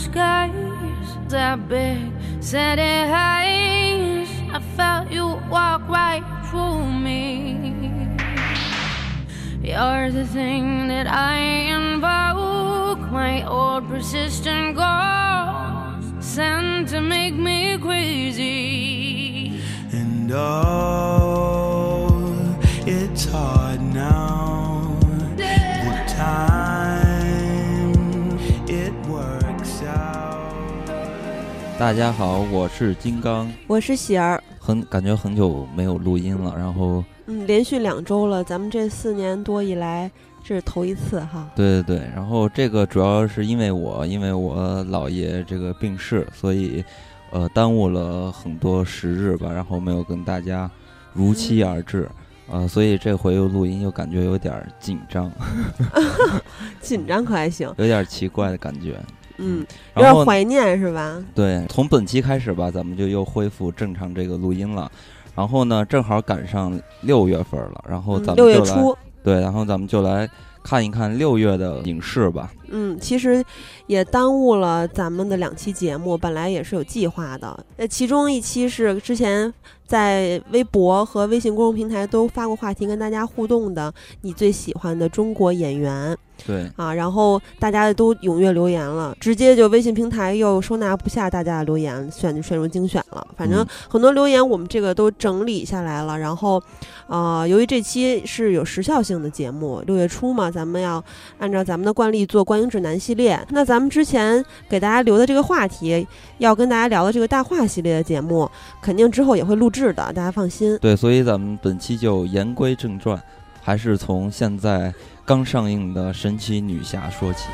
skies, that big city highs. I felt you walk right through me. You're the thing that I invoke, my old persistent ghost, sent to make me crazy. And oh, 大家好，我是金刚，我是喜儿，很感觉很久没有录音了，然后嗯，连续两周了，咱们这四年多以来这是头一次哈。对对对，然后这个主要是因为我，因为我姥爷这个病逝，所以呃耽误了很多时日吧，然后没有跟大家如期而至，呃，所以这回又录音又感觉有点儿紧张，紧张可还行，有点儿奇怪的感觉。嗯，有点怀念是吧？对，从本期开始吧，咱们就又恢复正常这个录音了。然后呢，正好赶上六月份了，然后嗯咱们就来、六月初，对，然后咱们就来看一看六月的影视吧。嗯，其实也耽误了咱们的两期节目，本来也是有计划的。呃，其中一期是之前在微博和微信公众平台都发过话题，跟大家互动的，你最喜欢的中国演员。对，啊，然后大家都踊跃留言了，直接就微信平台又收纳不下大家的留言，选选入精选了。反正嗯很多留言我们这个都整理下来了。然后，呃，由于这期是有时效性的节目，六月初嘛，咱们要按照咱们的惯例做观影指南系列。那咱们之前给大家留的这个话题，要跟大家聊的这个大话系列的节目，肯定之后也会录制的，大家放心。对，所以咱们本期就言归正传，还是从现在刚上映的《神奇女侠》说起。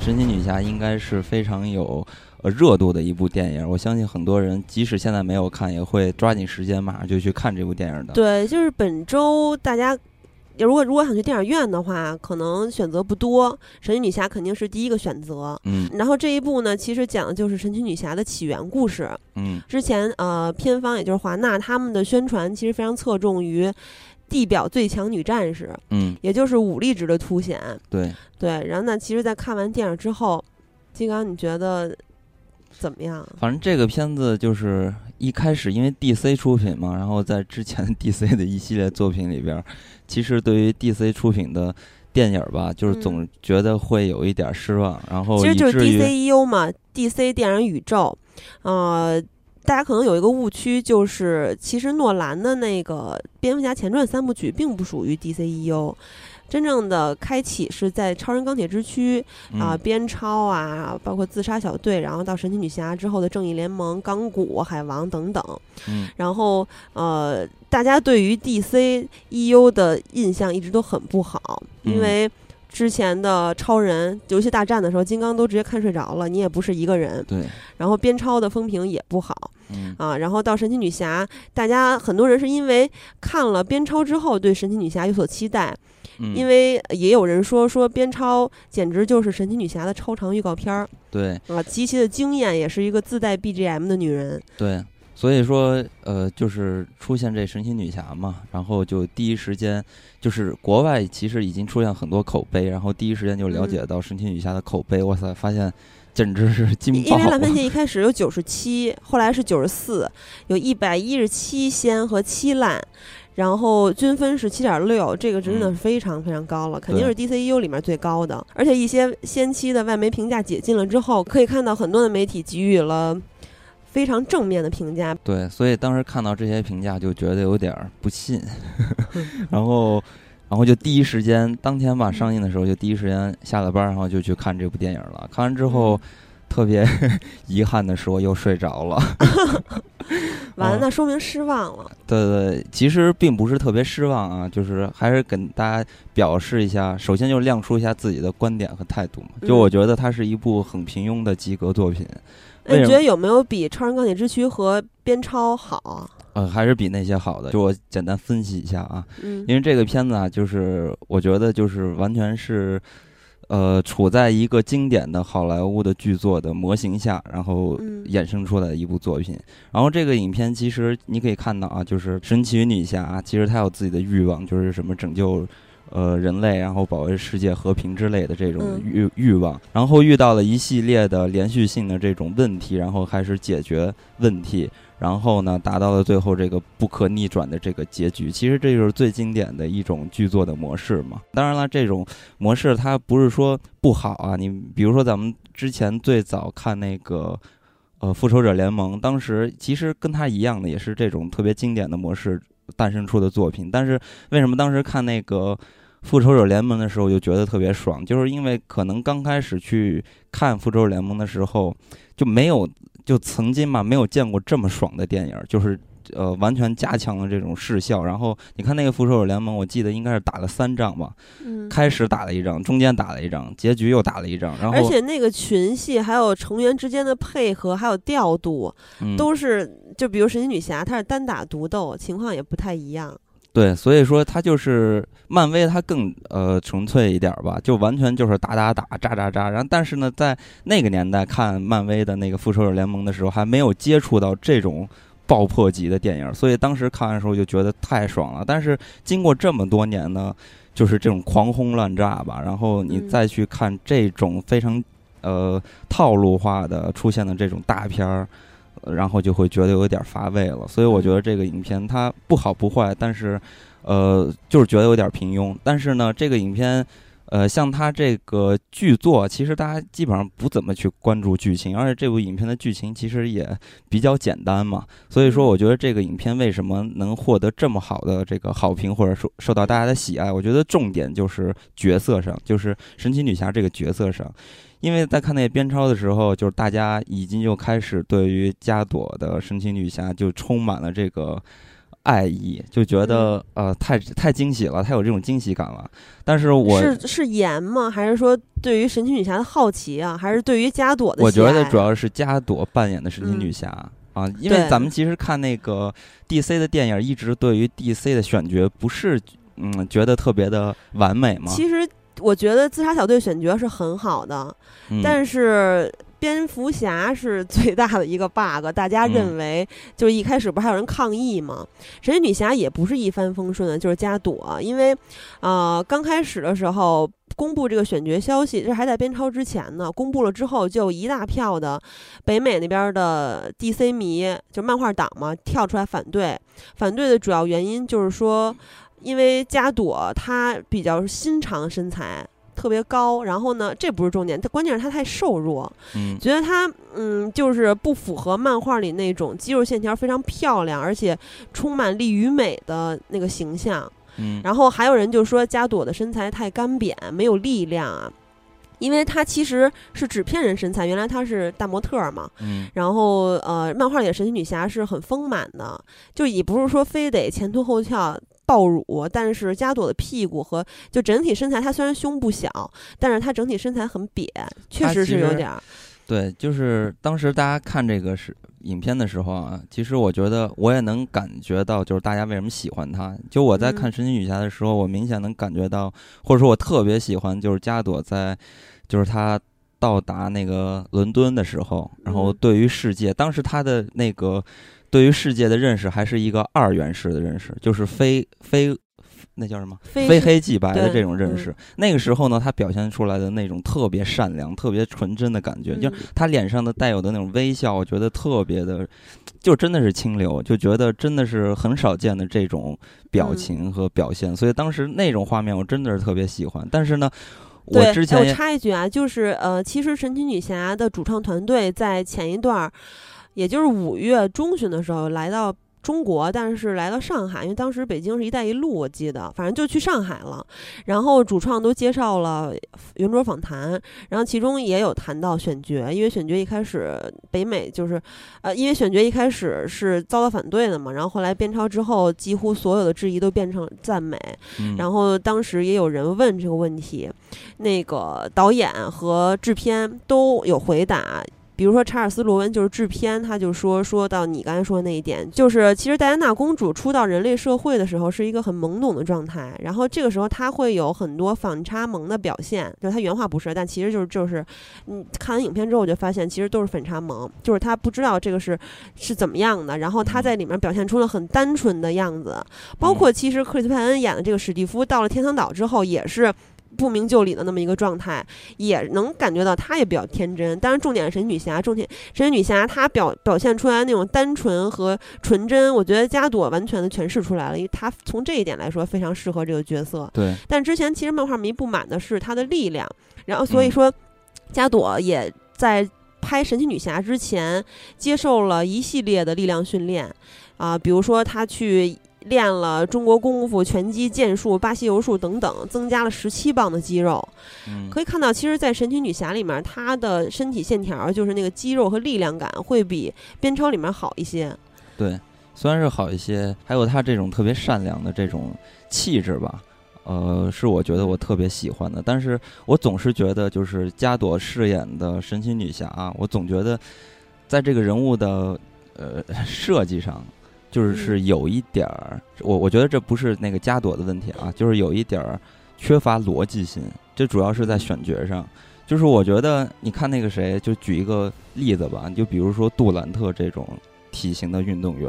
《神奇女侠》应该是非常有呃热度的一部电影，我相信很多人即使现在没有看，也会抓紧时间马上就去看这部电影的。对，就是本周大家如果如果想去电影院的话，可能选择不多，神奇女侠肯定是第一个选择。嗯然后这一部呢，其实讲的就是神奇女侠的起源故事。嗯之前呃，片方也就是华纳他们的宣传其实非常侧重于地表最强女战士，嗯，也就是武力值的凸显。对，对，然后呢，其实，在看完电影之后，金刚你觉得怎么样？反正这个片子就是一开始因为 DC 出品嘛，然后在之前 DC 的一系列作品里边儿，其实对于 DC 出品的电影儿吧，就是嗯总觉得会有一点儿失望，然后其实就是 DCEU 嘛，DC 电影宇宙，呃，大家可能有一个误区，就是其实诺兰的那个《蝙蝠侠前传》三部曲并不属于 DCEU。真正的开启是在《超人钢铁之躯》啊、嗯边超啊，包括自杀小队，然后到神奇女侠之后的正义联盟、钢骨、海王等等。嗯然后呃，大家对于 DC EU 的印象一直都很不好，因嗯为之前的超人游戏大战的时候，金刚都直接看睡着了，你也不是一个人。对，然后边超的风评也不好嗯啊，然后到神奇女侠，大家很多人是因为看了边超之后对神奇女侠有所期待，嗯，因为也有人说说边超简直就是神奇女侠的超长预告片儿对啊，极其的惊艳，也是一个自带 BGM 的女人。对，所以说呃，就是出现这神奇女侠嘛，然后就第一时间就是国外其实已经出现很多口碑，然后第一时间就了解嗯到神奇女侠的口碑，哇塞，发现简直是金爆因为烂番。茄一开始有九十七，后来是九十四，有一百一十七鲜和七烂，然后均分是七点六，这个真的嗯是非常非常高了，肯定是 DCEU 里面最高的。而且一些先期的外媒评价解禁了之后，可以看到很多的媒体给予了非常正面的评价。对，所以当时看到这些评价就觉得有点儿不信，然后，然后就第一时间当天吧上映的时候就第一时间下了班，然后就去看这部电影了。看完之后，特别 遗憾的是我又睡着了。完了，哦那说明失望了。对对，其实并不是特别失望啊，就是还是跟大家表示一下，首先就亮出一下自己的观点和态度嘛。就嗯我觉得它是一部很平庸的及格作品，那你觉得有没有比《超人钢铁之躯》和《边超》好啊？呃，还是比那些好的。就我简单分析一下啊，嗯因为这个片子啊，就是我觉得就是完全是，呃处在一个经典的好莱坞的剧作的模型下，然后嗯衍生出来的一部作品。然后这个影片其实你可以看到啊，就是神奇女侠，其实她有自己的欲望，就是什么拯救。呃，人类，然后保卫世界和平之类的这种嗯欲欲望，然后遇到了一系列的连续性的这种问题，然后开始解决问题，然后呢，达到了最后这个不可逆转的这个结局。其实这就是最经典的一种剧作的模式嘛。当然了，这种模式它不是说不好啊。你比如说咱们之前最早看那个呃《复仇者联盟》，当时其实跟它一样的，也是这种特别经典的模式诞生出的作品。但是为什么当时看那个？复仇者联盟的时候就觉得特别爽，就是因为可能刚开始去看复仇者联盟的时候就没有，就曾经嘛没有见过这么爽的电影，就是呃完全加强了这种视效。然后你看那个复仇者联盟，我记得应该是打了三仗吧，嗯，开始打了一仗，中间打了一仗，结局又打了一仗，然后而且那个群戏还有成员之间的配合，还有调度，嗯都是就比如神奇女侠，她是单打独斗，情况也不太一样。对，所以说它就是漫威，它更呃纯粹一点儿吧，就完全就是打打打、炸炸炸。然后，但是呢，在那个年代看漫威的那个复仇者联盟的时候，还没有接触到这种爆破级的电影，所以当时看完的时候就觉得太爽了。但是经过这么多年呢，就是这种狂轰滥炸吧，然后你嗯再去看这种非常呃套路化的出现的这种大片儿。呃然后就会觉得有点乏味了，所以我觉得这个影片它不好不坏，但是，呃，就是觉得有点平庸。但是呢，这个影片，呃，像它这个剧作，其实大家基本上不怎么去关注剧情，而且这部影片的剧情其实也比较简单嘛。所以说，我觉得这个影片为什么能获得这么好的这个好评，或者说受到大家的喜爱，我觉得重点就是角色上，就是神奇女侠这个角色上。因为在看那个边超的时候，就是大家已经就开始对于加朵的神奇女侠就充满了这个爱意，就觉得、呃太太惊喜了，太有这种惊喜感了。但是我是是颜吗？还是说对于神奇女侠的好奇啊？还是对于加朵的我？觉得主要是加朵扮演的神奇女侠。啊，因为咱们其实看那个 DC 的电影，一直对于 DC 的选角不是嗯觉得特别的完美吗。其实我觉得自杀小队选角是很好的，嗯、但是蝙蝠侠是最大的一个 bug。大家嗯认为，就是一开始不是还有人抗议吗？神奇女侠也不是一帆风顺的，就是加朵，因为呃刚开始的时候。公布这个选角消息，这还在边超之前呢。公布了之后，就一大票的北美那边的 DC 迷，就漫画党嘛，跳出来反对。反对的主要原因就是说，因为加朵她比较心长身材。特别高，然后呢，这不是重点，它关键是她太瘦弱，嗯觉得她嗯，就是不符合漫画里那种肌肉线条非常漂亮，而且充满力与美的那个形象。嗯，然后还有人就说加朵的身材太干瘪，没有力量啊，因为她其实是纸片人身材，原来她是大模特儿嘛。嗯然后呃，漫画里的神奇女侠是很丰满的，就也不是说非得前凸后翘。爆乳，但是加朵的屁股和就整体身材，她虽然胸不小，但是她整体身材很瘪，确实是有点儿。对，就是当时大家看这个是影片的时候啊，其实我觉得我也能感觉到，就是大家为什么喜欢她。就我在看嗯神奇女侠的时候，我明显能感觉到，或者说我特别喜欢，就是加朵在，就是她到达那个伦敦的时候，然后嗯对于世界，当时她的那个对于世界的认识还是一个二元式的认识，就是非非那叫什么？非非黑即白的这种认嗯识。那个时候呢，他表现出来的那种特别善良、特别纯真的感觉，就是他脸上的带有的那种微笑，我觉得特别的，就真的是清流，就觉得真的是很少见的这种表嗯情和表现。所以当时那种画面，我真的是特别喜欢。但是呢，我我之前也插一句啊，就是呃，其实神奇女侠的主创团队在前一段儿，也就是五月中旬的时候来到。中国，但是来到上海，因为当时北京是一带一路，我记得，反正就去上海了。然后主创都介绍了圆桌访谈，然后其中也有谈到选角，因为选角一开始北美就是，呃，因为选角一开始是遭到反对的嘛，然后后来编超之后，几乎所有的质疑都变成赞美，嗯然后当时也有人问这个问题，那个导演和制片都有回答，比如说查尔斯·罗温就是制片，他就说说到你刚才说的那一点，就是其实戴安娜公主初到人类社会的时候是一个很懵懂的状态，然后这个时候她会有很多反差萌的表现，就是她原话不是，但其实就是就是，嗯，看完影片之后我就发现其实都是反差萌，就是她不知道这个是是怎么样的，然后她在里面表现出了很单纯的样子，包括其实克里斯·派恩演的这个史蒂夫到了天堂岛之后也是。不明就里的那么一个状态，也能感觉到她也比较天真。当然，重点是神奇女侠，重点神奇女侠她表表现出来那种单纯和纯真，我觉得加朵完全的诠释出来了，因为她从这一点来说非常适合这个角色。对，但之前其实漫画迷不满的是她的力量，然后所以嗯说，加朵也在拍神奇女侠之前接受了一系列的力量训练，啊、比如说她去。练了中国功夫、拳击、剑术、巴西柔术等等，增加了十七磅的肌肉。嗯，可以看到，其实，在神奇女侠里面，她的身体线条就是那个肌肉和力量感会比边超里面好一些。对，虽然是好一些，还有她这种特别善良的这种气质吧，呃，是我觉得我特别喜欢的。但是我总是觉得，就是加朵饰演的神奇女侠啊，我总觉得在这个人物的呃设计上，就是是有一点儿，我我觉得这不是那个加朵的问题啊，就是有一点儿缺乏逻辑性。这主要是在选角上。就是我觉得，你看那个谁，就举一个例子吧，你就比如说杜兰特这种体型的运动员，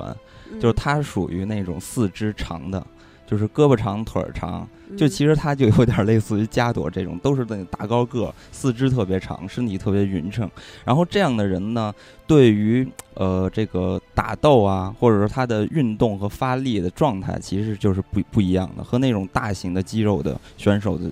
就是嗯他属于那种四肢长的，就是胳膊长腿儿长，就嗯其实他就有点类似于加朵这种，都是那个大高个儿，四肢特别长，身体特别匀称。然后这样的人呢，对于呃这个打斗啊，或者说他的运动和发力的状态，其实就是不不一样的，和那种大型的肌肉的选手的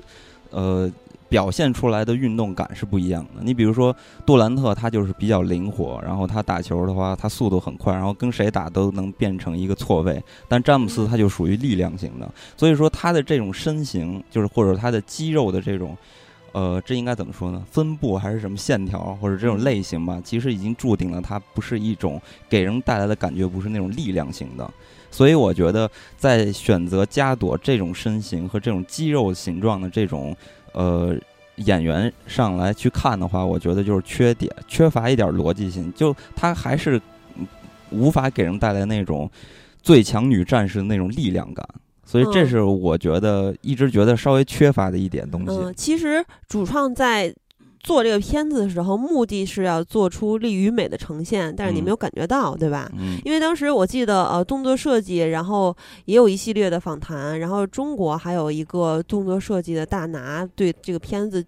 呃。表现出来的运动感是不一样的。你比如说杜兰特，他就是比较灵活，然后他打球的话，他速度很快，然后跟谁打都能变成一个错位。但詹姆斯他就属于力量型的，所以说他的这种身形，就是或者他的肌肉的这种，呃，这应该怎么说呢？分布还是什么线条或者这种类型吧，其实已经注定了他不是一种给人带来的感觉不是那种力量型的。所以我觉得在选择加朵这种身形和这种肌肉形状的这种呃演员上来去看的话，我觉得就是缺点，缺乏一点逻辑性，就他还是嗯无法给人带来那种最强女战士的那种力量感。所以这嗯是我觉得一直觉得稍微缺乏的一点东西。嗯，其实主创在做这个片子的时候，目的是要做出力与美的呈现，但是你嗯没有感觉到，对吧？嗯因为当时我记得，呃，动作设计，然后也有一系列的访谈，然后中国还有一个动作设计的大拿对这个片子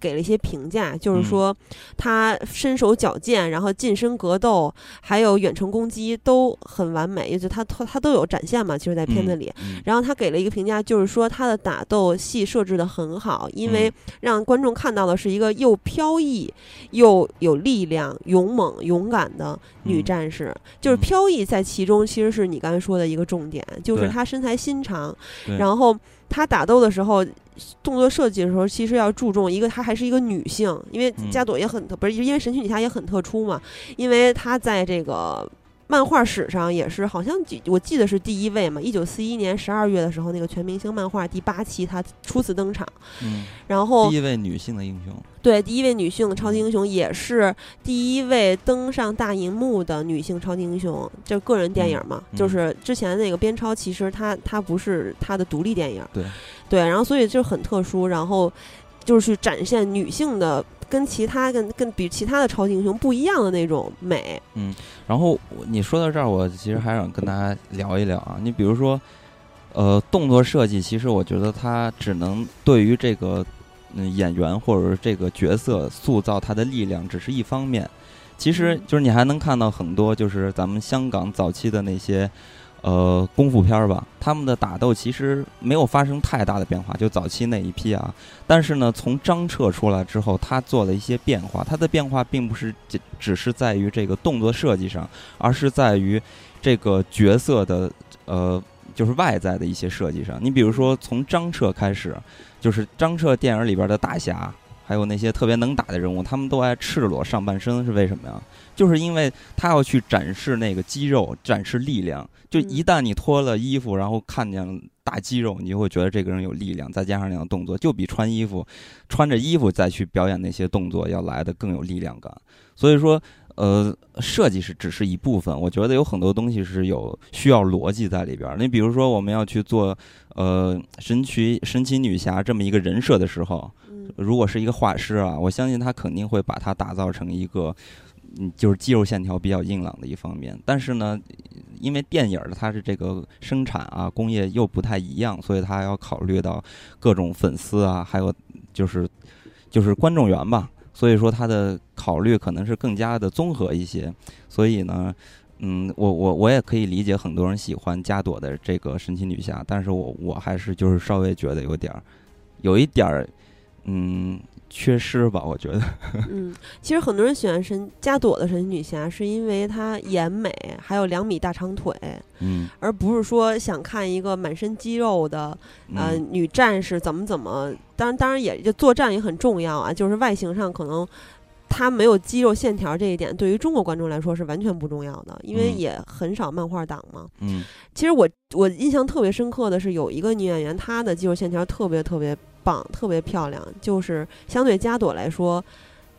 给了一些评价，就是嗯。说他身手矫健，然后近身格斗，还有远程攻击都很完美，也就他他他都有展现嘛，其实，在片子里。嗯。然后他给了一个评价，就是说他的打斗戏设置的很好，因为嗯。让观众看到的是一个又飘逸又有力量、勇猛、勇敢的女嗯。战士。就是嗯。飘逸在其中，其实是你刚才说的一个重点，就是她身材心长，然后她打斗的时候。动作设计的时候，其实要注重一个，她还是一个女性，因为嗯加朵也很特，不是因为神奇女侠也很特殊嘛，因为她在这个漫画史上也是好像记我记得是第一位嘛，一九四一年十二月的时候，那个全明星漫画第八期她初次登场，嗯，然后第一位女性的英雄。对第一位女性超级英雄，也是第一位登上大荧幕的女性超级英雄，这个人电影嘛，嗯就是之前那个边超，其实她她不是她的独立电影，对。对，然后所以就很特殊，然后就是展现女性的跟其他跟跟比其他的超级英雄不一样的那种美，嗯然后我你说到这儿，我其实还想跟大家聊一聊啊。你比如说，呃，动作设计，其实我觉得它只能对于这个嗯演员或者是这个角色塑造他的力量只是一方面。其实嗯就是你还能看到很多，就是咱们香港早期的那些呃功夫片儿吧，他们的打斗其实没有发生太大的变化，就早期那一批啊。但是呢，从张彻出来之后，他做了一些变化。他的变化并不是只只是在于这个动作设计上，而是在于这个角色的呃，就是外在的一些设计上。你比如说，从张彻开始，就是张彻电影里边的大侠，还有那些特别能打的人物，他们都爱赤裸上半身，是为什么呀？就是因为他要去展示那个肌肉，展示力量。就一旦你脱了衣服，然后看见大肌肉，你就会觉得这个人有力量，再加上那样的动作，就比穿衣服穿着衣服再去表演那些动作要来的更有力量感。所以说，呃，设计是只是一部分，我觉得有很多东西是有需要逻辑在里边儿。你比如说，我们要去做呃神奇神奇女侠这么一个人设的时候，嗯如果是一个画师啊，我相信他肯定会把它打造成一个，嗯，就是肌肉线条比较硬朗的一方面。但是呢，因为电影儿它是这个生产啊工业又不太一样，所以他要考虑到各种粉丝啊，还有就是就是观众缘吧。所以说他的考虑可能是更加的综合一些。所以呢，嗯，我我我也可以理解很多人喜欢加朵的这个神奇女侠，但是我我还是就是稍微觉得有点儿，有一点儿，嗯，缺失吧，我觉得。嗯，其实很多人喜欢神加朵的神奇女侠，是因为她颜美，还有两米大长腿，嗯，而不是说想看一个满身肌肉的呃嗯女战士怎么怎么。当然，当然也就作战也很重要啊，就是外形上可能。她没有肌肉线条这一点，对于中国观众来说是完全不重要的，因为嗯也很少漫画党嘛。嗯其实我我印象特别深刻的是有一个女演员，她的肌肉线条特别特别棒，特别漂亮，就是相对加朵来说，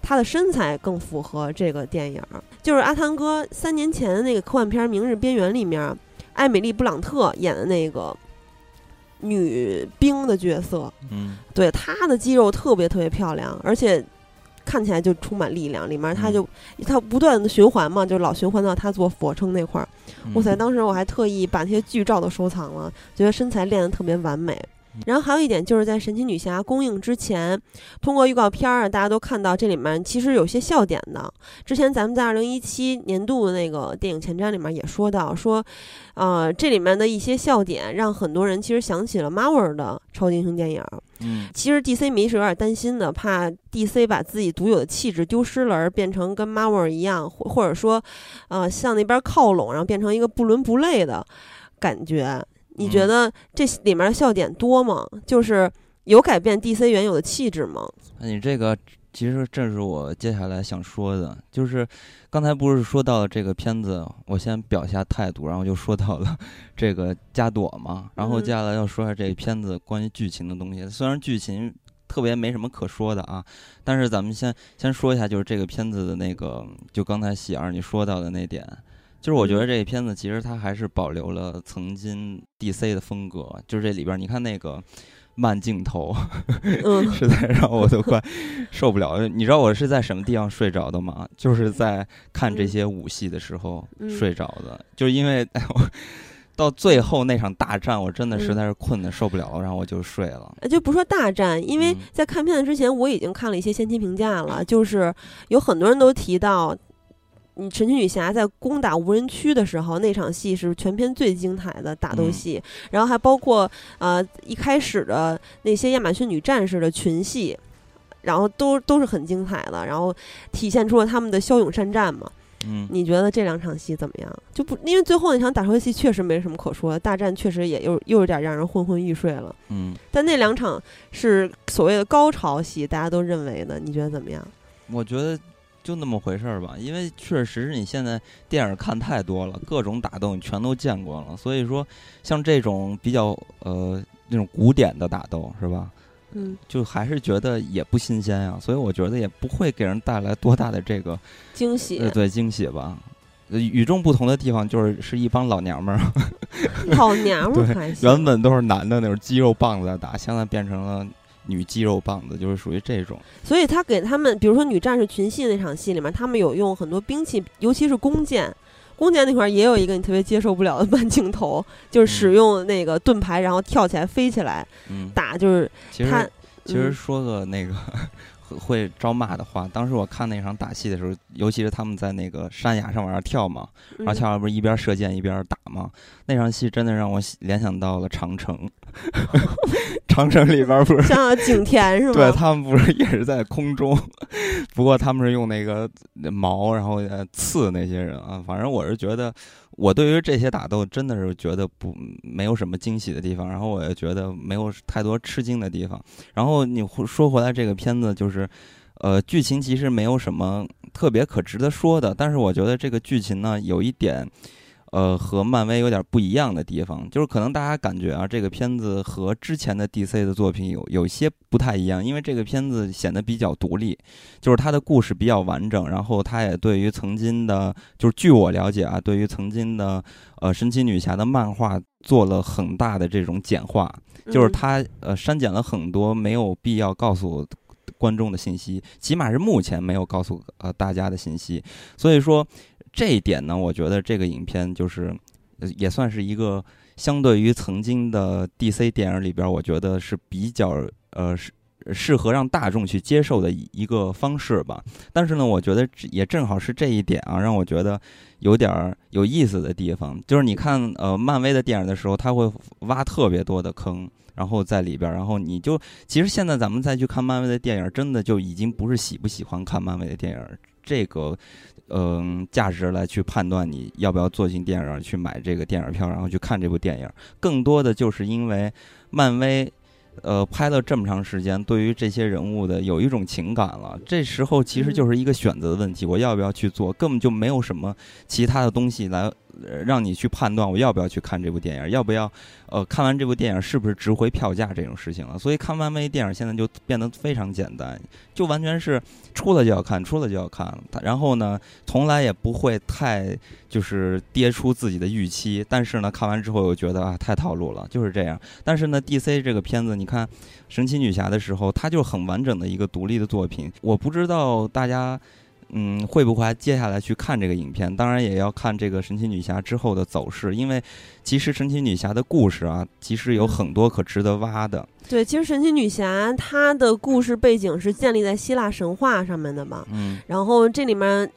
她的身材更符合这个电影儿。就是阿汤哥三年前的那个科幻片《明日边缘》里面，艾米丽·布朗特演的那个女兵的角色，嗯对她的肌肉特别特别漂亮，而且。看起来就充满力量，里面她就她不断的循环嘛，就老循环到她做俯卧撑那块儿，嗯哇塞！当时我还特意把那些剧照都收藏了，觉得身材练得特别完美。然后还有一点就是在神奇女侠公映之前，通过预告片儿啊，大家都看到这里面其实有些笑点的。之前咱们在二零一七年度的那个电影前瞻里面也说到，说，呃，这里面的一些笑点让很多人其实想起了 Marvel 的超级英雄电影。嗯其实 DC 迷是有点担心的，怕 DC 把自己独有的气质丢失了，而变成跟 Marvel 一样，或或者说，呃，向那边靠拢，然后变成一个不伦不类的感觉。你觉嗯得这里面的笑点多吗？就是有改变 DC 原有的气质吗？那你这个其实正是我接下来想说的，就是刚才不是说到了这个片子，我先表一下态度，然后就说到了 这个加朵嘛，然后嗯接下来要说一下这个片子关于剧情的东西。虽然剧情特别没什么可说的啊，但是咱们先先说一下，就是这个片子的那个，就刚才喜儿你说到的那点。就是我觉得这个片子其实它还是保留了曾经 DC 的风格，就是这里边儿你看那个慢镜头，嗯 实在让我都快受不了。你知道我是在什么地方睡着的吗？就是在看这些武戏的时候嗯睡着的，就是因为哎 我到最后那场大战，我真的实嗯在是困得受不了了，然后我就睡了。呃就不说大战，因为嗯在看片子之前，我已经看了一些先期评价了，就是有很多人都提到，你神奇女侠在攻打无人区的时候，那场戏是全片最精彩的打斗嗯戏，然后还包括呃一开始的那些亚马逊女战士的群戏。然后都都是很精彩的，然后体现出了他们的骁勇善战嘛。嗯，你觉得这两场戏怎么样？就不因为最后那场打车戏确实没什么可说的，大战确实也又又有点让人昏昏欲睡了。嗯，但那两场是所谓的高潮戏，大家都认为的，你觉得怎么样？我觉得就那么回事儿吧，因为确实是你现在电影看太多了，各种打斗你全都见过了，所以说像这种比较呃那种古典的打斗是吧？嗯，就还是觉得也不新鲜呀，所以我觉得也不会给人带来多大的这个 惊喜呃，对惊喜吧。呃与众不同的地方就是是一帮老娘们儿，老娘们儿对原本都是男的那种肌肉棒子在打，现在变成了女肌肉棒子，就是属于这种。所以他给他们，比如说女战士群戏那场戏里面，他们有用很多兵器，尤其是弓箭。弓箭那块儿也有一个你特别接受不了的慢镜头，就是使嗯用那个盾牌，然后跳起来飞起来嗯，打，就是其他实其实嗯说个那个会招骂的话，当时我看那场打戏的时候，尤其是他们在那个山崖上往上跳嘛，然后嗯跳完不是一边射箭一边打嘛，那场戏真的让我联想到了长城。长城里边不是想想景甜是吗？对他们不是也是在空中，不过他们是用那个矛，然后呃刺那些人啊。反正我是觉得，我对于这些打斗真的是觉得不没有什么惊喜的地方，然后我也觉得没有太多吃惊的地方。然后你说回来这个片子就是。呃，剧情其实没有什么特别可值得说的，但是我觉得这个剧情呢，有一点，呃，和漫威有点不一样的地方，就是可能大家感觉啊，这个片子和之前的 DC 的作品有有些不太一样，因为这个片子显得比较独立，就是它的故事比较完整，然后它也对于曾经的，就是据我了解啊，对于曾经的呃神奇女侠的漫画做了很大的这种简化，就是它呃删减了很多没有必要告诉观众的信息，起码是目前没有告诉呃大家的信息，所以说。这一点呢，我觉得这个影片就是，也算是一个相对于曾经的 DC 电影里边，我觉得是比较呃适适合让大众去接受的一个方式吧。但是呢，我觉得也正好是这一点啊，让我觉得有点有意思的地方，就是你看呃漫威的电影的时候，他会挖特别多的坑，然后在里边，然后你就其实现在咱们再去看漫威的电影，真的就已经不是喜不喜欢看漫威的电影这个。嗯，价值来去判断你要不要坐进电影院去买这个电影票，然后去看这部电影，更多的就是因为漫威。呃，拍了这么长时间，对于这些人物的有一种情感了。这时候其实就是一个选择的问题，我要不要去做？根本就没有什么其他的东西来让你去判断我要不要去看这部电影，要不要呃看完这部电影是不是值回票价这种事情了。所以看漫威电影现在就变得非常简单，就完全是出了就要看，出了就要看。然后呢，从来也不会太就是跌出自己的预期。但是呢，看完之后又觉得啊，太套路了，就是这样。但是呢，DC 这个片子你。看神奇女侠的时候，它就很完整的一个独立的作品。我不知道大家，嗯，会不会接下来去看这个影片？当然也要看这个神奇女侠之后的走势，因为其实神奇女侠的故事啊，其实有很多可值得挖的。对，其实神奇女侠她的故事背景是建立在希腊神话上面的嘛。嗯。然后这里面。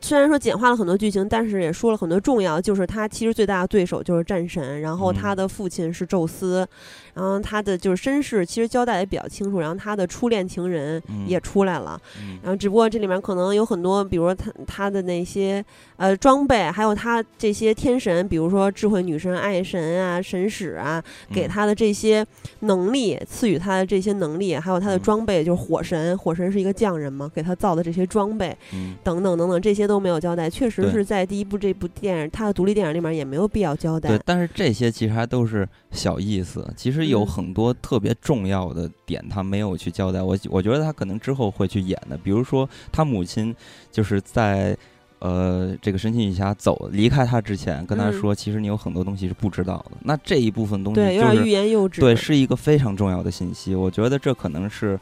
虽然说简化了很多剧情，但是也说了很多重要。就是他其实最大的对手就是战神，然后他的父亲是宙斯，然后他的就是身世其实交代也比较清楚。然后他的初恋情人也出来了，然后只不过这里面可能有很多，比如说他他的那些呃装备，还有他这些天神，比如说智慧女神爱神啊、神使啊，给他的这些能力，赐予他的这些能力，还有他的装备，就是火神，火神是一个匠人嘛，给他造的这些装备，等等等等这些。些都没有交代，确实是在第一部这部电影，它的独立电影里面也没有必要交代。对，但是这些其实还都是小意思，其实有很多特别重要的点，他没有去交代。我我觉得他可能之后会去演的，比如说他母亲就是在呃这个神奇女侠走离开他之前，跟他说，其实你有很多东西是不知道的。那这一部分东西对有点欲言又止，对，是一个非常重要的信息。我觉得这可能是。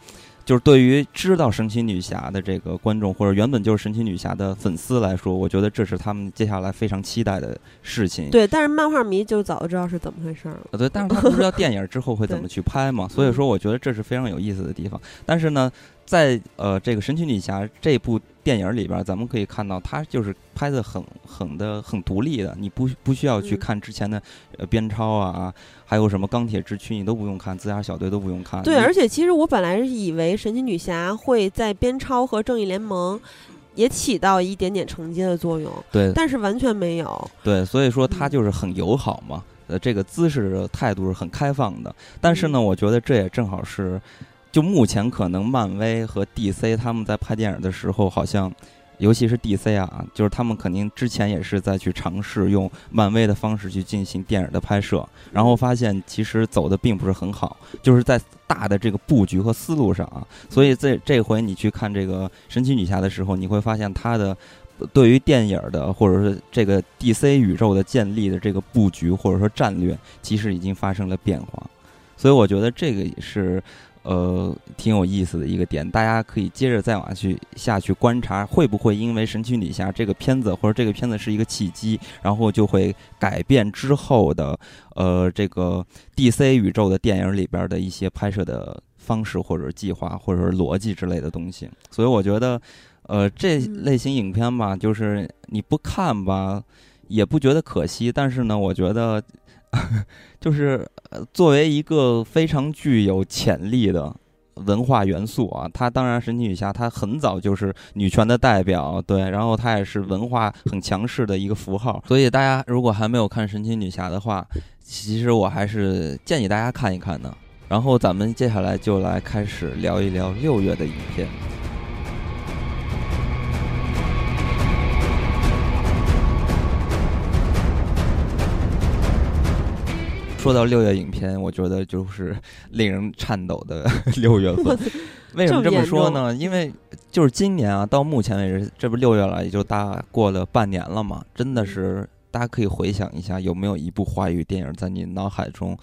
就是对于知道神奇女侠的这个观众，或者原本就是神奇女侠的粉丝来说，我觉得这是他们接下来非常期待的事情。对，但是漫画迷就早就知道是怎么回事了。对，但是他不知道 电影之后会怎么去拍嘛，所以说我觉得这是非常有意思的地方。但是呢。在呃，这个神奇女侠这部电影里边，咱们可以看到，它就是拍的很很的很独立的，你不不需要去看之前的呃边超啊，还有什么钢铁之躯，你都不用看，自杀小队都不用看。对，而且其实我本来是以为神奇女侠会在边超和正义联盟也起到一点点承接的作用，对，但是完全没有。对，所以说它就是很友好嘛，呃，这个姿势态度是很开放的。但是呢，我觉得这也正好是。就目前可能，漫威和 DC 他们在拍电影的时候，好像，尤其是 DC 啊，就是他们肯定之前也是在去尝试用漫威的方式去进行电影的拍摄，然后发现其实走的并不是很好，就是在大的这个布局和思路上啊。所以这这回你去看这个神奇女侠的时候，你会发现它的对于电影的或者是这个 DC 宇宙的建立的这个布局或者说战略，其实已经发生了变化。所以我觉得这个也是。呃，挺有意思的一个点，大家可以接着再往去下去观察，会不会因为神奇女侠这个片子，或者这个片子是一个契机，然后就会改变之后的呃这个 DC 宇宙的电影里边的一些拍摄的方式，或者计划，或者是逻辑之类的东西。所以我觉得，呃，这类型影片吧，就是你不看吧，也不觉得可惜，但是呢，我觉得。就是作为一个非常具有潜力的文化元素啊，它当然神奇女侠，她很早就是女权的代表，对，然后她也是文化很强势的一个符号。所以大家如果还没有看神奇女侠的话，其实我还是建议大家看一看的。然后咱们接下来就来开始聊一聊六月的影片。说到六月影片，我觉得就是令人颤抖的 六月份。为什么这么说呢？因为就是今年啊，到目前为止，这不六月了，也就大过了半年了嘛。真的是，大家可以回想一下，有没有一部华语电影在你脑海中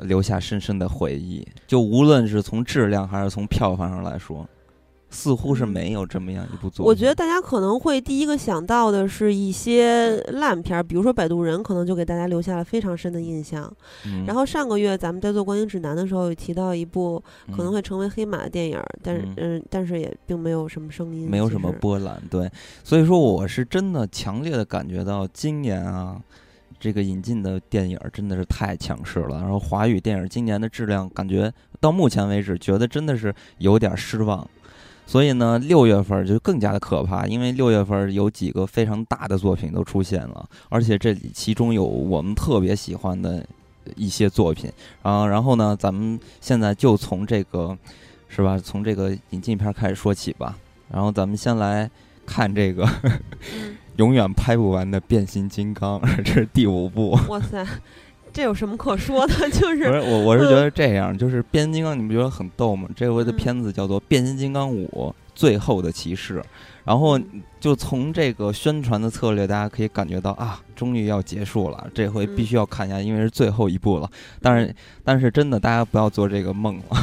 留下深深的回忆？就无论是从质量还是从票房上来说。似乎是没有这么样一部作品。我觉得大家可能会第一个想到的是一些烂片儿，比如说《摆渡人》，可能就给大家留下了非常深的印象。然后上个月咱们在做观影指南的时候，有提到一部可能会成为黑马的电影，但是嗯，但是也并没有什么声音，没有什么波澜。对，所以说我是真的强烈的感觉到今年啊，这个引进的电影真的是太强势了。然后华语电影今年的质量，感觉到目前为止，觉得真的是有点失望。所以呢，六月份就更加的可怕，因为六月份有几个非常大的作品都出现了，而且这其中有我们特别喜欢的一些作品。然后，然后呢，咱们现在就从这个，是吧？从这个引进片开始说起吧。然后，咱们先来看这个 永远拍不完的变形金刚，这是第五部。哇塞！这有什么可说的？就是不是我，我是觉得这样，就是变形金刚，你不觉得很逗吗？这回的片子叫做《变形金刚五：最后的骑士》，然后就从这个宣传的策略，大家可以感觉到啊。终于要结束了，这回必须要看一下，因为是最后一部了。但是，但是真的，大家不要做这个梦了。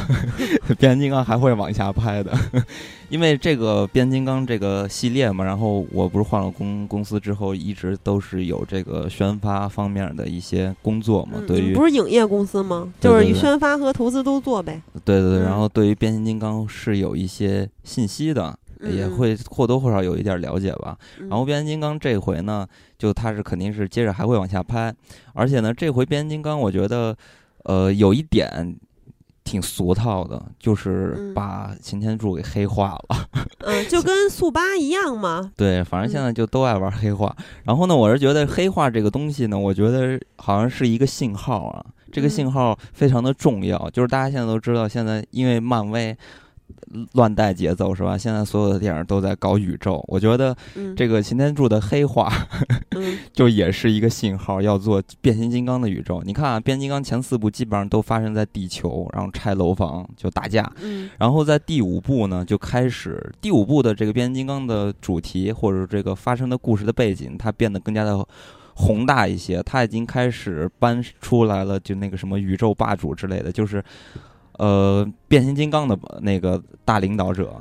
变形金刚还会往下拍的，因为这个变形金刚这个系列嘛。然后，我不是换了公公司之后，一直都是有这个宣发方面的一些工作嘛。对于不是影业公司吗？就是宣发和投资都做呗。对对对，然后对于变形金刚是有一些信息的。也会或多或少有一点了解吧。然后变形金刚这回呢，就它是肯定是接着还会往下拍，而且呢，这回变形金刚我觉得，呃，有一点挺俗套的，就是把擎天柱给黑化了。嗯，就跟速八一样嘛。对，反正现在就都爱玩黑化。然后呢，我是觉得黑化这个东西呢，我觉得好像是一个信号啊，这个信号非常的重要。就是大家现在都知道，现在因为漫威。乱带节奏是吧？现在所有的电影都在搞宇宙，我觉得这个擎天柱的黑化，就也是一个信号，要做变形金刚的宇宙。你看啊，变形金刚前四部基本上都发生在地球，然后拆楼房就打架，然后在第五部呢就开始，第五部的这个变形金刚的主题或者这个发生的故事的背景，它变得更加的宏大一些，它已经开始搬出来了，就那个什么宇宙霸主之类的，就是。呃，变形金刚的那个大领导者，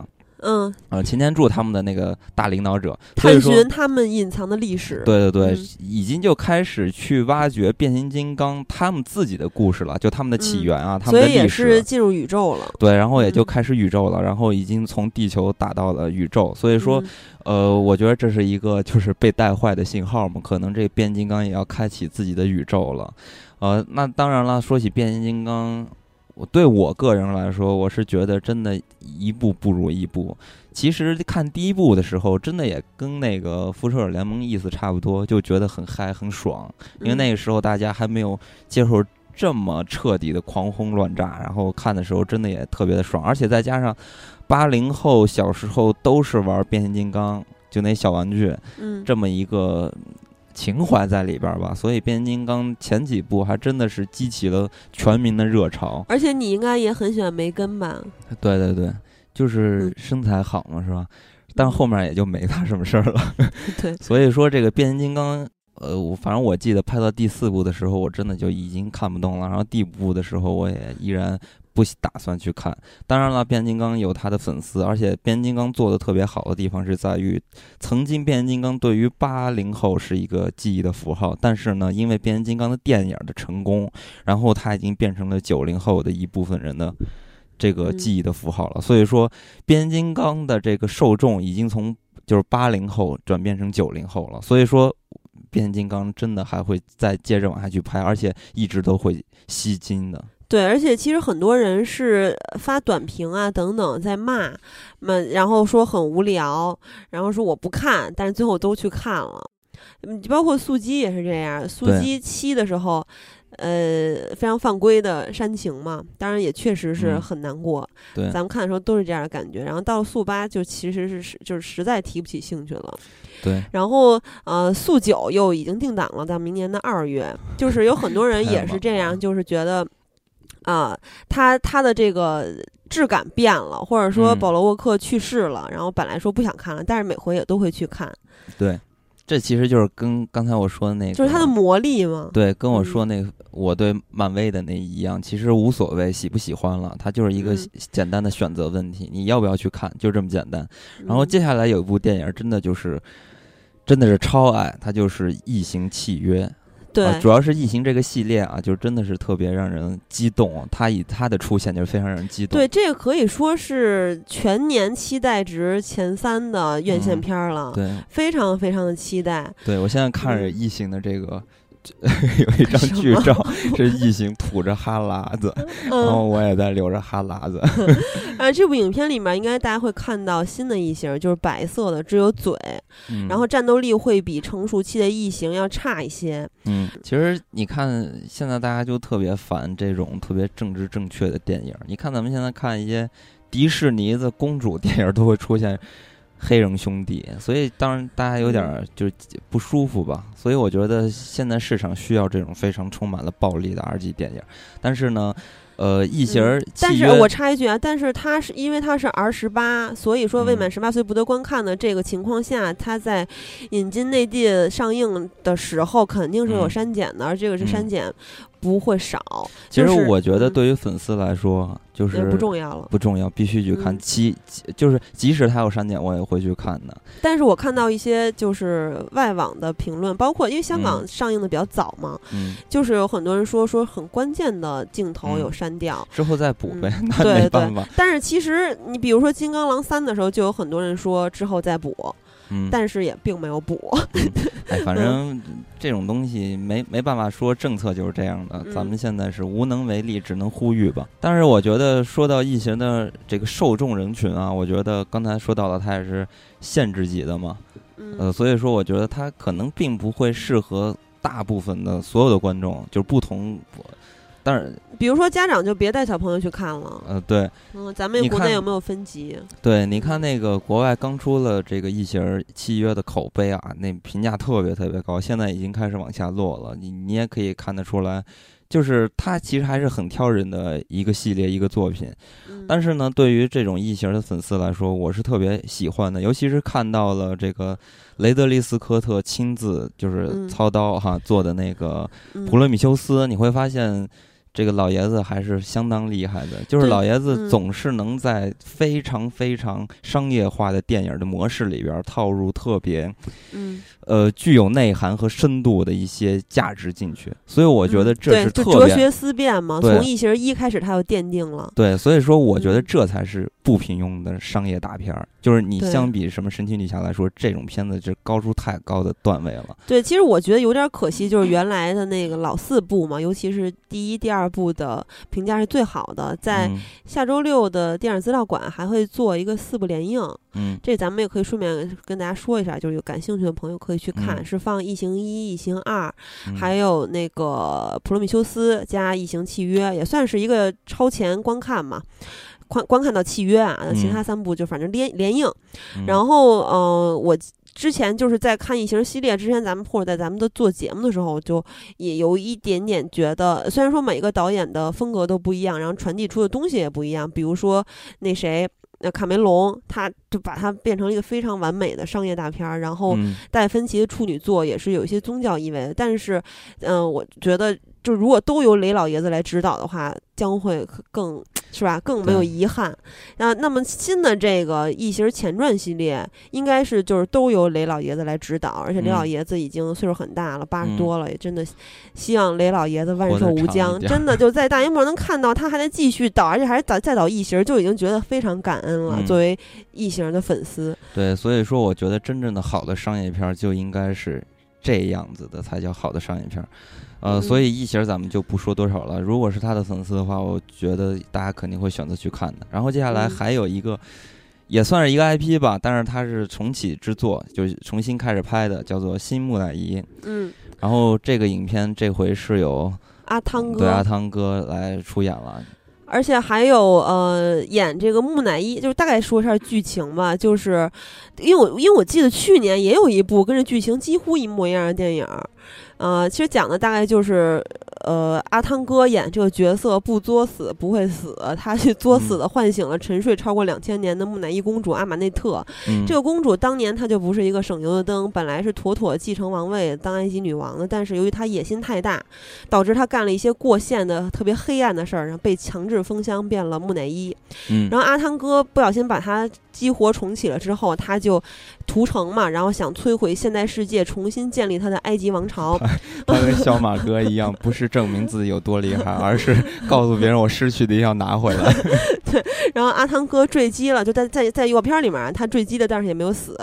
嗯，呃，擎天柱他们的那个大领导者，探寻他们隐藏的历史，对对对，已经就开始去挖掘变形金刚他们自己的故事了，就他们的起源啊，他们的历史，所以也是进入宇宙了，对，然后也就开始宇宙了，然后已经从地球打到了宇宙，所以说，呃，我觉得这是一个就是被带坏的信号嘛，可能这变形金刚也要开启自己的宇宙了，呃，那当然了，说起变形金刚。我对我个人来说，我是觉得真的，一部不如一部。其实看第一部的时候，真的也跟那个《复仇者联盟》意思差不多，就觉得很嗨、很爽。因为那个时候大家还没有接受这么彻底的狂轰乱炸，然后看的时候真的也特别的爽。而且再加上八零后小时候都是玩变形金刚，就那小玩具，嗯，这么一个。情怀在里边吧，所以变形金刚前几部还真的是激起了全民的热潮。而且你应该也很喜欢梅根吧？对对对，就是身材好嘛，是吧？但后面也就没他什么事儿了。对，所以说这个变形金刚，呃，我反正我记得拍到第四部的时候，我真的就已经看不动了。然后第五部的时候，我也依然。不打算去看。当然了，变形金刚有他的粉丝，而且变形金刚做的特别好的地方是在于，曾经变形金刚对于八零后是一个记忆的符号，但是呢，因为变形金刚的电影的成功，然后它已经变成了九零后的一部分人的这个记忆的符号了。所以说，变形金刚的这个受众已经从就是八零后转变成九零后了。所以说，变形金刚真的还会再接着往下去拍，而且一直都会吸金的。对，而且其实很多人是发短评啊等等在骂，嘛然后说很无聊，然后说我不看，但是最后都去看了。嗯，包括速激也是这样，速激七的时候，呃非常犯规的煽情嘛，当然也确实是嗯很难过。对咱们看的时候都是这样的感觉。然后到了速八，就其实是是就是实在提不起兴趣了。对，然后呃，速九又已经定档了，到明年的二月。就是有很多人也是这样，就是觉得啊、他他的这个质感变了，或者说嗯保罗沃克去世了，然后本来说不想看了，但是每回也都会去看，对，这其实就是跟刚才我说的那个，就是它的魔力嘛。对，跟我嗯说那个我对漫威的那一样，其实无所谓喜不喜欢了，它就是一个嗯简单的选择问题，你要不要去看，就这么简单。嗯，然后接下来有一部电影，真的就是真的是超爱，它就是《异形契约》。对、啊，主要是《异形》这个系列啊，就真的是特别让人激动。它以它的出现就非常让人激动。对，这个可以说是全年期待值前三的院线嗯片儿了，对非常非常的期待。对，我现在看着嗯异形的这个。有一张剧照，是异形吐着哈喇子，然后嗯，我也在流着哈喇子。啊，这部影片里面应该大家会看到新的异形，就是白色的，只有嘴，嗯然后战斗力会比成熟期的异形要差一些。嗯，其实你看，现在大家就特别烦这种特别政治正确的电影。你看咱们现在看一些迪士尼的公主电影，都会出现黑人兄弟，所以当然大家有点就是不舒服吧。所以我觉得现在市场需要这种非常充满了暴力的 R 级电影。但是呢，呃，异形儿嗯但是我插一句啊，但是它是因为它是 R 十八，所以说未满嗯十八岁不得观看的这个情况下，它在引进内地上映的时候肯定是有嗯。删减的，而这个是删嗯。减不会少，其实我觉得嗯对于粉丝来说，就是不重要了。不重要，必须去看。嗯即即就是即使它有删减，我也会去看的。但是我看到一些就是外网的评论，包括因为香港嗯上映的比较早嘛，嗯，就是有很多人说说很关键的镜头嗯有删掉。之后再补呗，对对没办法。但是其实你比如说《金刚狼三》的时候，就有很多人说之后再补，嗯，但是也并没有补。哎，反正这种东西没没办法说，政策就是这样的。嗯咱们现在是无能为力，只能呼吁吧。但是我觉得说到异形的这个受众人群啊，我觉得刚才说到了，它也是限制级的嘛，嗯呃，所以说我觉得它可能并不会适合大部分的所有的观众，就是不同。但是，比如说家长就别带小朋友去看了。呃，对嗯，咱们国内有没有分级？对，你看那个国外刚出了这个异形契约的口碑啊，那评价特别特别高，现在已经开始往下落了。你你也可以看得出来，就是它其实还是很挑人的一个系列一个作品。嗯但是呢，对于这种异形的粉丝来说，我是特别喜欢的，尤其是看到了这个雷德利·斯科特亲自就是嗯操刀哈、做的那个嗯普罗米修斯，你会发现。这个老爷子还是相当厉害的，就是老爷子嗯总是能在非常非常商业化的电影的模式里边套入特别嗯，呃具有内涵和深度的一些价值进去，所以我觉得嗯这是特别哲学思辨嘛，对从异形一开始他就奠定了。对，所以说我觉得嗯这才是不平庸的商业大片儿，就是你相比什么神奇女侠来说，这种片子就高出太高的段位了。对，其实我觉得有点可惜，就是原来的那个老四部嘛，尤其是第一、第二部的评价是最好的，在嗯。下周六的电影资料馆还会做一个四部联映，嗯。这咱们也可以顺便跟大家说一下，就是有感兴趣的朋友可以去看，嗯。是放《异形一》《异形二》，嗯。还有那个《普罗米修斯》加《异形契约》，也算是一个超前观看嘛。观观看到契约啊，其他嗯三部就反正连连映。嗯然后，呃，我之前就是在看异形系列之前，咱们或者在咱们的做节目的时候，就也有一点点觉得，虽然说每个导演的风格都不一样，然后传递出的东西也不一样，比如说那谁。那卡梅隆，他就把它变成了一个非常完美的商业大片儿，然后嗯戴芬奇的处女作也是有一些宗教意味的，但是，嗯、我觉得就如果都由雷老爷子来指导的话，将会更是吧，更没有遗憾。那那么新的这个《异形前传》系列，应该是就是都由雷老爷子来指导，而且雷老嗯爷子已经岁数很大了，八十嗯多了，也真的希望雷老爷子万寿无疆，真的就在大荧幕能看到他还在继续导，而且还是导再导异形，就已经觉得非常感恩了。嗯作为异形的粉丝，对，所以说我觉得真正的好的商业片儿就应该是这样子的，才叫好的商业片儿。呃，嗯所以异形咱们就不说多少了。如果是他的粉丝的话，我觉得大家肯定会选择去看的。然后接下来嗯还有一个，也算是一个 IP 吧，但是它是重启之作，就是重新开始拍的，叫做《新木乃伊》。嗯，然后这个影片这回是由阿汤哥对阿，汤哥来出演了。而且还有呃演这个木乃伊，就是大概说一下剧情吧，就是因为我因为我记得去年也有一部跟这剧情几乎一模一样的电影儿，呃，其实讲的大概就是呃阿汤哥演这个角色不作死不会死，他去作死的唤醒了沉睡超过两千年的木乃伊公主阿玛内特，嗯，这个公主当年她就不是一个省油的灯，本来是妥妥继承王位当埃及女王的，但是由于她野心太大，导致她干了一些过线的特别黑暗的事儿，然后被强制封箱变了木乃伊。嗯，然后阿汤哥不小心把她激活重启了之后，他就屠城嘛，然后想摧毁现代世界，重新建立他的埃及王朝。他跟小马哥一样，不是证明自己有多厉害，而是告诉别人我失去的要拿回来。对然后阿汤哥坠机了，就在在在预告片里面，他坠机的，但是也没有死。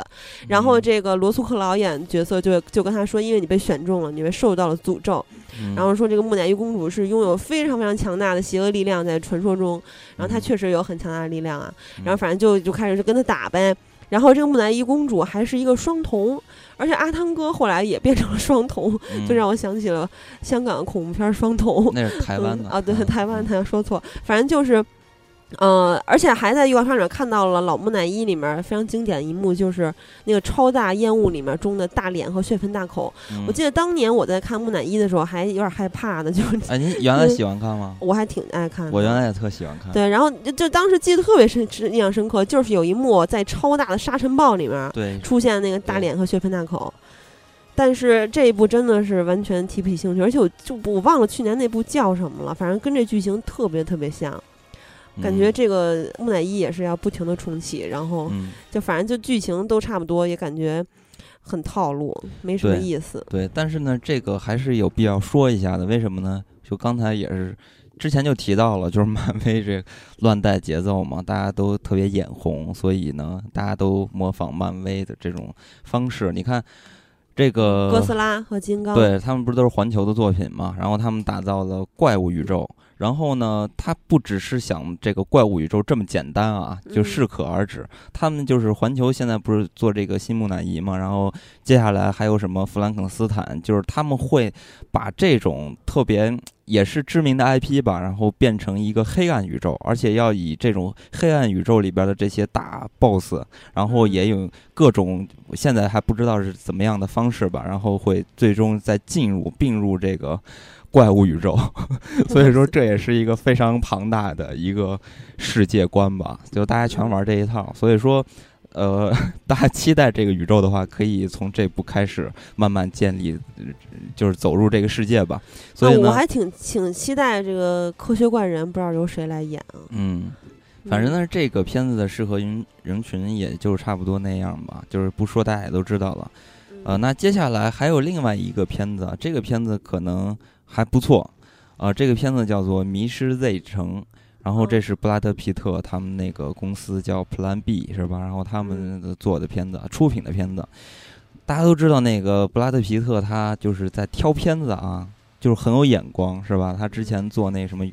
然后嗯这个罗素克劳演角色就就跟他说，因为你被选中了，你被受到了诅咒。嗯然后说这个木乃伊公主是拥有非常非常强大的邪恶力量，在传说中，然后她嗯确实有很强大的力量啊。嗯然后反正就就开始就跟他打呗。然后这个木乃伊公主还是一个双瞳，而且阿汤哥后来也变成了双瞳，嗯就让我想起了香港恐怖片《双瞳》。那是台湾的嗯啊，对，嗯台湾，他说错，反正就是，呃，而且还在预告片里面看到了老木乃伊里面非常经典的一幕，就是那个超大烟雾里面中的大脸和血盆大口。嗯我记得当年我在看木乃伊的时候还有点害怕呢，就是哎，你原来喜欢看吗？我还挺爱看的。我原来也特喜欢看。对，然后就就当时记得特别深，印象深刻，就是有一幕在超大的沙尘暴里面对，出现那个大脸和血盆大口。但是这一部真的是完全提不起兴趣，而且我就我忘了去年那部叫什么了，反正跟这剧情特别特别像，感觉嗯这个木乃伊也是要不停的重启，然后嗯，就反正就剧情都差不多，也感觉很套路，没什么意思。对，但是呢，这个还是有必要说一下的。为什么呢？就刚才也是之前就提到了，就是漫威这乱带节奏嘛，大家都特别眼红，所以呢，大家都模仿漫威的这种方式。你看这个哥斯拉和金刚，对他们不是都是环球的作品嘛？然后他们打造了怪物宇宙，然后呢，他不只是想这个怪物宇宙这么简单啊，就嗯适可而止。他们就是环球现在不是做这个新木乃伊嘛？然后接下来还有什么弗兰肯斯坦，就是他们会把这种特别也是知名的 IP 吧，然后变成一个黑暗宇宙，而且要以这种黑暗宇宙里边的这些大 BOSS，然后也有各种现在还不知道是怎么样的方式吧，然后会最终再进入并入这个怪物宇宙，所以说这也是一个非常庞大的一个世界观吧，就大家全玩这一套，所以说。呃，大家期待这个宇宙的话，可以从这部开始慢慢建立，呃就是走入这个世界吧。所以我还挺挺期待这个科学怪人，不知道由谁来演啊。嗯，反正呢，这个片子的适合人人群也就差不多那样吧，就是不说大家也都知道了。呃，那接下来还有另外一个片子，啊，这个片子可能还不错，啊，这个片子叫做《迷失 Z 城》，然后这是布拉德皮特他们那个公司叫 Plan B 是吧？然后他们做的片子，出品的片子，大家都知道那个布拉德皮特他就是在挑片子啊，就是很有眼光是吧？他之前做那什么。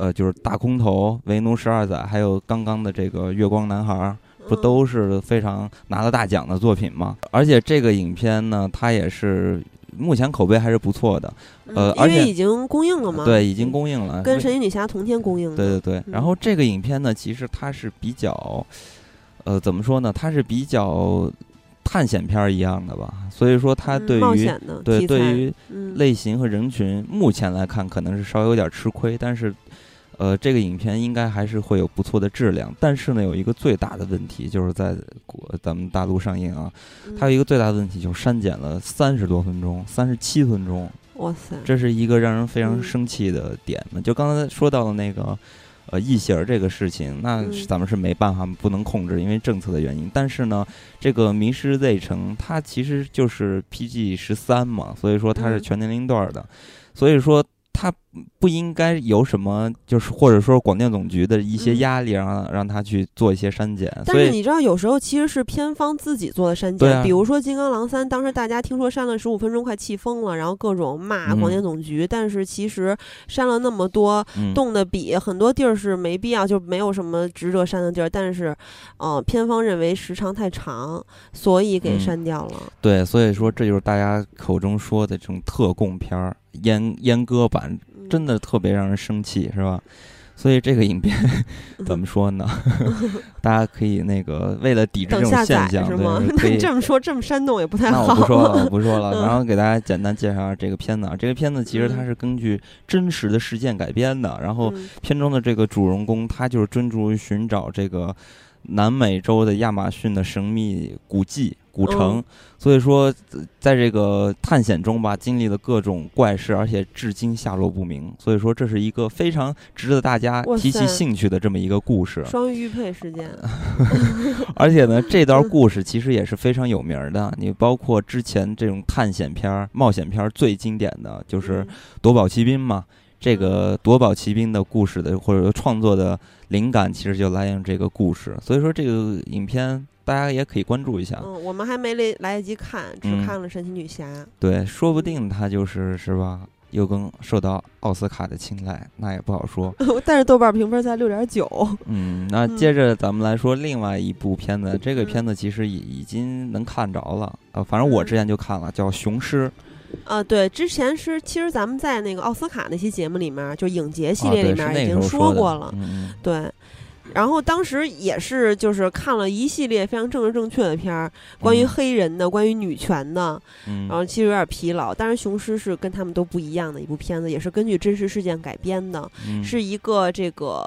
呃，就是大空头、为奴十二载，还有刚刚的这个月光男孩儿，不嗯都是非常拿了大奖的作品吗？而且这个影片呢，它也是目前口碑还是不错的，呃而且为已经公映了嘛，对，已经公映了。跟神奇女侠同天公映的。对对对，然后这个影片呢，其实它是比较，呃，怎么说呢？它是比较探险片儿一样的吧，所以说它嗯对于、冒险的对对于嗯类型和人群，目前来看可能是稍微有点吃亏，但是，呃，这个影片应该还是会有不错的质量。但是呢，有一个最大的问题，就是在国咱们大陆上映啊，它有一个最大的问题，就是删减了三十多分钟，三十七分钟，哇塞，这是一个让人非常嗯生气的点嘛。就刚才说到的那个。呃，异形儿这个事情，那咱们是没办法不能控制，因为政策的原因。但是呢，这个《迷失 Z 城》它其实就是 PG 十三嘛，所以说它是嗯全年龄段儿的，所以说它不应该有什么，就是或者说广电总局的一些嗯压力，让让他去做一些删减。但是你知道，有时候其实是片方自己做的删减，比如说《金刚狼三》，当时大家听说删了十五分钟，快气疯了，然后各种骂嗯广电总局。但是其实删了那么多，嗯，动的笔很多地儿是没必要，就没有什么值得删的地儿。但是，呃，片方认为时长太长，所以给嗯删掉了。对，所以说这就是大家口中说的这种特供片儿，阉阉割版，嗯真的特别让人生气，是吧？所以这个影片怎么说呢？大家可以那个为了抵制这种现象，对，那可以你 这么说这么煽动也不太好那。我不说了，我不说了。嗯然后给大家简单介绍一下这个片子啊，这个片子其实它嗯是根据真实的事件改编的。然后嗯片中的这个主人公，他就是专注于寻找这个南美洲的亚马逊的神秘古迹古城。嗯所以说，呃在这个探险中吧，经历了各种怪事，而且至今下落不明。所以说，这是一个非常值得大家提起兴趣的这么一个故事。双鱼玉佩事件，而且呢，这段故事其实也是非常有名儿的。你包括之前这种探险片儿、冒险片儿最经典的就是《夺宝奇兵》嘛。这个《夺宝奇兵》的故事的或者说创作的灵感，其实就来源于这个故事。所以说，这个影片大家也可以关注一下。嗯，我们还没来来得及看，只嗯看了神奇女侠。对，说不定他就是是吧？又更受到奥斯卡的青睐，那也不好说。但是豆瓣评分才六点九。嗯，那嗯接着咱们来说另外一部片子，这个嗯片子其实已已经能看着了，呃，反正我之前就看了，叫《雄狮》。啊，对，之前是其实咱们在那个奥斯卡那期节目里面，就影节系啊列里面已经说过了。嗯嗯。对，然后当时也是就是看了一系列非常政治正确的片儿，关于嗯。黑人的，关于女权的，嗯。然后其实有点疲劳。但是《雄狮》是跟他们都不一样的一部片子，也是根据真实事件改编的，嗯。是一个这个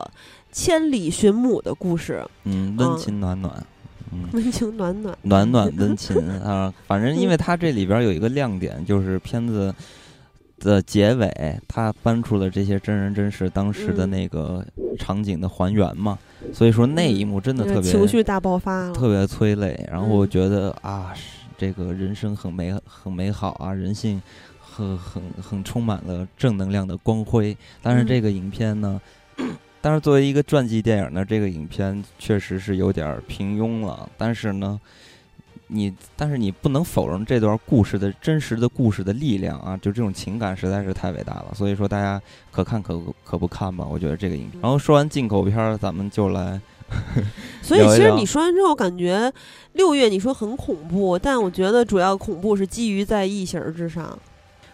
千里寻母的故事，嗯，嗯温情暖暖，嗯，温情暖暖。暖暖温情 啊。反正因为嗯它这里边有一个亮点，就是片子的结尾，它搬出了这些真人真事当时的嗯那个场景的还原嘛，所以说那一幕真的特别情绪大爆发了，特别催泪。然后我嗯觉得啊，是这个人生很美很美好啊，人性很很很充满了正能量的光辉。但是嗯这个影片呢，但是作为一个传记电影呢，这个影片确实是有点儿平庸了。但是呢。你，但是你不能否认这段故事的真实的故事的力量啊！就这种情感实在是太伟大了，所以说大家可看可可不看吧。我觉得这个影片。然后说完进口片儿，咱们就来 所以其实你说完之后，感觉六月你说很恐怖，但我觉得主要恐怖是基于在异形儿之上，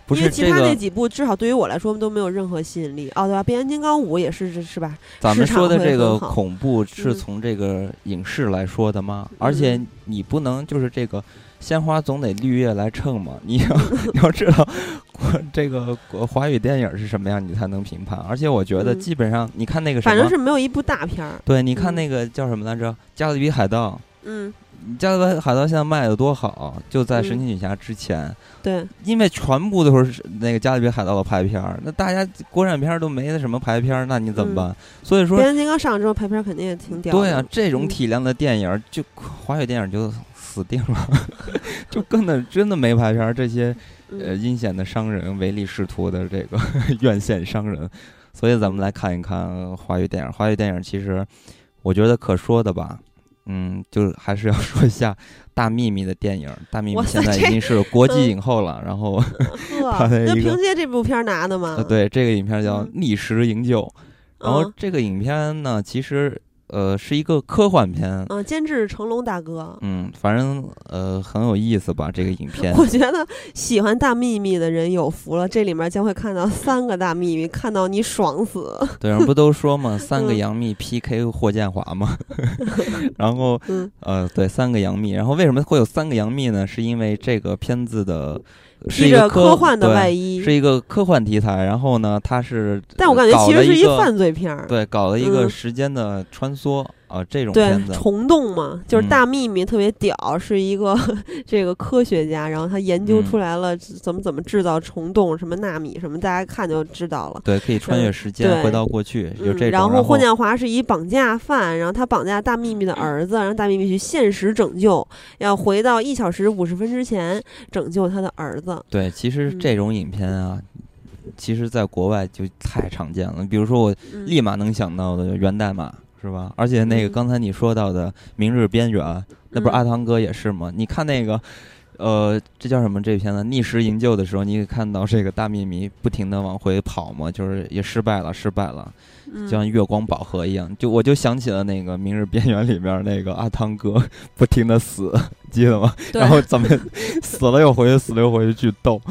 不因为其他那几部至少对于我来说都没有任何吸引力。哦，对吧？变形金刚五也是是是吧？咱们说的这个恐怖是嗯从这个影视来说的吗？而且嗯你不能就是这个鲜花总得绿叶来衬嘛，你要 你要知道国这个国华语电影是什么样，你才能评判。而且我觉得嗯基本上，你看那个什反正，是没有一部大片儿。对，你看嗯那个叫什么来着，《加勒比海盗》。嗯，加勒比海盗现在卖的多好，就在嗯神奇女侠之前，对，因为全部都是那个加勒比海盗的排片儿，那大家国产片儿都没那什么排片儿，那你怎么嗯办？所以说变形金刚上了之后拍片儿肯定也挺屌。对啊，这种嗯体量的电影儿，就华语电影就死定了，就根本真的没排片儿。这些呃嗯阴险的商人、唯利是图的这个 院线商人，所以咱们来看一看华语电影。华语电影其实我觉得可说的吧，嗯，就是还是要 说一下《大幂幂》的电影。《大秘密哇》塞现在已经是国际嗯影后了，然后呵，的一个那凭借这部片拿的吗？呃，对这个影片叫《嗯逆时营救》，然后嗯这个影片呢，其实呃是一个科幻片。嗯，监制成龙大哥。嗯，反正呃很有意思吧，这个影片。我觉得喜欢大秘密的人有福了，这里面将会看到三个大秘密，看到你爽死。对，人不都说嘛，三个嗯杨幂 PK 霍建华嘛。然后嗯呃，对，三个杨幂。然后为什么会有三个杨幂呢？是因为这个片子的是披着一个科科幻的对外衣，是一个科幻题材。然后呢，它是但我感觉搞其实是了一个犯罪片儿。对，搞了一个嗯时间的穿梭啊，这种对。虫洞嘛，就是嗯大秘密特别屌，是一个这个科学家，然后他研究嗯出来了怎么怎么制造虫洞，什么纳米什么，大家看就知道了。对，可以穿越嗯时间，回到过去，就嗯这种。然后后霍建华是一绑架犯，然后他绑架大秘密的儿子，让大秘密去现实拯救，要回到一小时五十分之前拯救他的儿子。对，其实嗯这种影片啊，其实在国外就太常见了。比如说，我嗯立马能想到的《源代码》是吧？而且那个嗯刚才你说到的《明日边缘》，那不是嗯阿汤哥也是吗？你看那个。呃，这叫什么？这片子逆时营救的时候，你可以看到这个大秘密不停的往回跑嘛，就是也失败了，失败了，嗯就像月光宝盒一样。就我就想起了那个《明日边缘》里面那个阿汤哥不停的死，记得吗？然后怎么死了又回去，死了又回去，巨逗。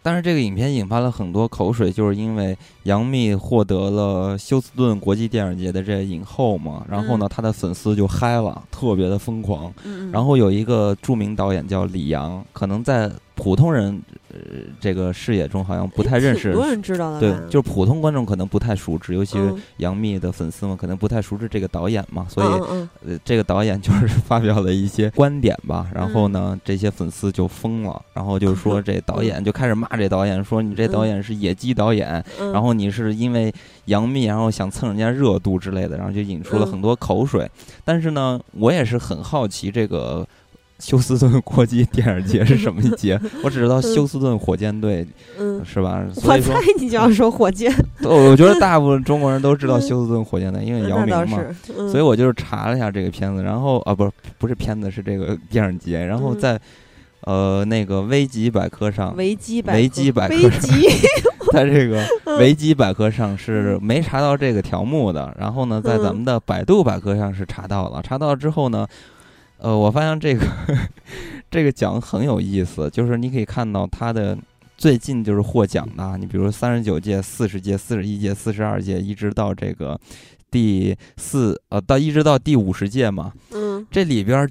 但是这个影片引发了很多口水，就是因为杨幂获得了休斯顿国际电影节的这影后嘛，然后呢，她的粉丝就嗨了，特别的疯狂。嗯，然后有一个著名导演叫李阳，可能在普通人呃这个视野中好像不太认识挺，多人知道的对，就是普通观众可能不太熟知，尤其是嗯。杨幂的粉丝们可能不太熟知这个导演嘛，所以这个导演就是发表了一些观点吧，然后嗯。呢，这些粉丝就疯了，然后就说 这导演就开始骂这导演，说你这导演是野鸡导演，嗯，然后你是因为杨幂，然后想蹭人家热度之类的，然后就引出了嗯很多口水。但是呢，我也是很好奇这个。休斯顿国际电影节是什么节？我只知道休斯顿火箭队嗯，是吧？所我以说猜，你就要说火箭，我我觉得大部分中国人都知道休斯顿火箭队，因为姚明嘛。嗯所以我就是查了一下这个片子，然后啊，不是不是片子，是这个电影节，然后嗯在、呃那个维基百科上，维基百维基百科维基，在这个嗯。维基百科上是没查到这个条目的，然后呢，在咱们的百度百科上是查到了，查到之后呢，呃，我发现这个 这个奖很有意思，就是你可以看到它的。最近就是获奖的啊，你比如三十九届、四十届、四十一届、四十二届，一直到这个第四呃，到一直到第五十届嘛，嗯。这里边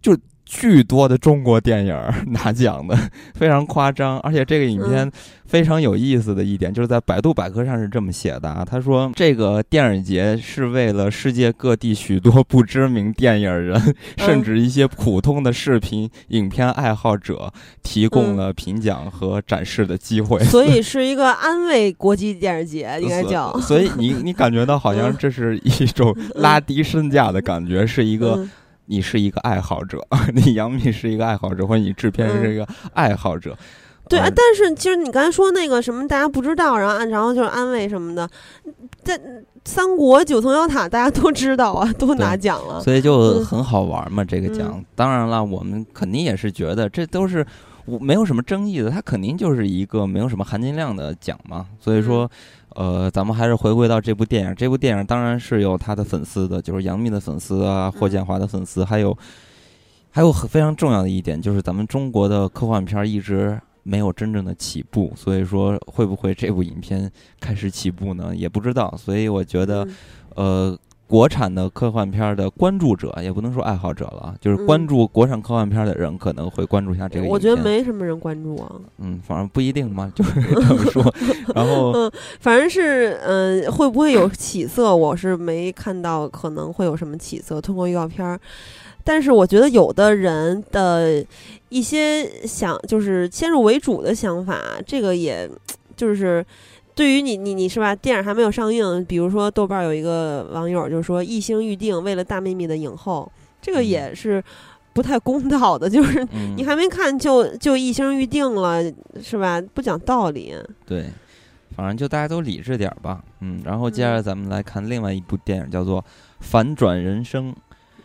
就巨多的中国电影拿奖的，非常夸张。而且这个影片嗯。非常有意思的一点，就是在百度百科上是这么写的啊，他说这个电影节是为了世界各地许多不知名电影人，甚至一些普通的视频影片爱好者提供了评奖和展示的机会。所以是一个安慰国际电影节，应该叫。所所以你你感觉到好像嗯这是一种拉低身价的感觉，是一个嗯你是一个爱好者，你杨幂是一个爱好者，或者你制片人是一个爱好者。对但是其实你刚才说那个什么大家不知道，然后然后就是安慰什么的，在三国九层妖塔大家都知道啊，都拿奖了。所以就嗯很好玩嘛，这个奖。当然了，我们肯定也是觉得这都是我没有什么争议的，它肯定就是一个没有什么含金量的奖嘛。所以说，呃，咱们还是回归到这部电影。这部电影当然是有他的粉丝的，就是杨幂的粉丝啊，霍建华的粉丝，还有还有很非常重要的一点，就是咱们中国的科幻片儿一直。没有真正的起步，所以说会不会这部影片开始起步呢？也不知道。所以我觉得，嗯呃，国产的科幻片儿的关注者，也不能说爱好者了啊，就是嗯关注国产科幻片儿的人可能会关注一下这个。我觉得，没什么人关注啊，嗯，反正不一定嘛，就是这么说。然后，反正是嗯、会不会有起色，我是没看到可能会有什么起色，通过预告片儿。但是我觉得有的人的一些想就是先入为主的想法，这个也就是对于你你你是吧？电影还没有上映，比如说豆瓣有一个网友就说一星预定为了大幂幂的影后，这个嗯也是不太公道的，就是 嗯，你还没看就就一星预定了，是吧？不讲道理。对，反正就大家都理智点儿吧。嗯，然后接下来咱们来看另外一部电影，叫做《反转人生》。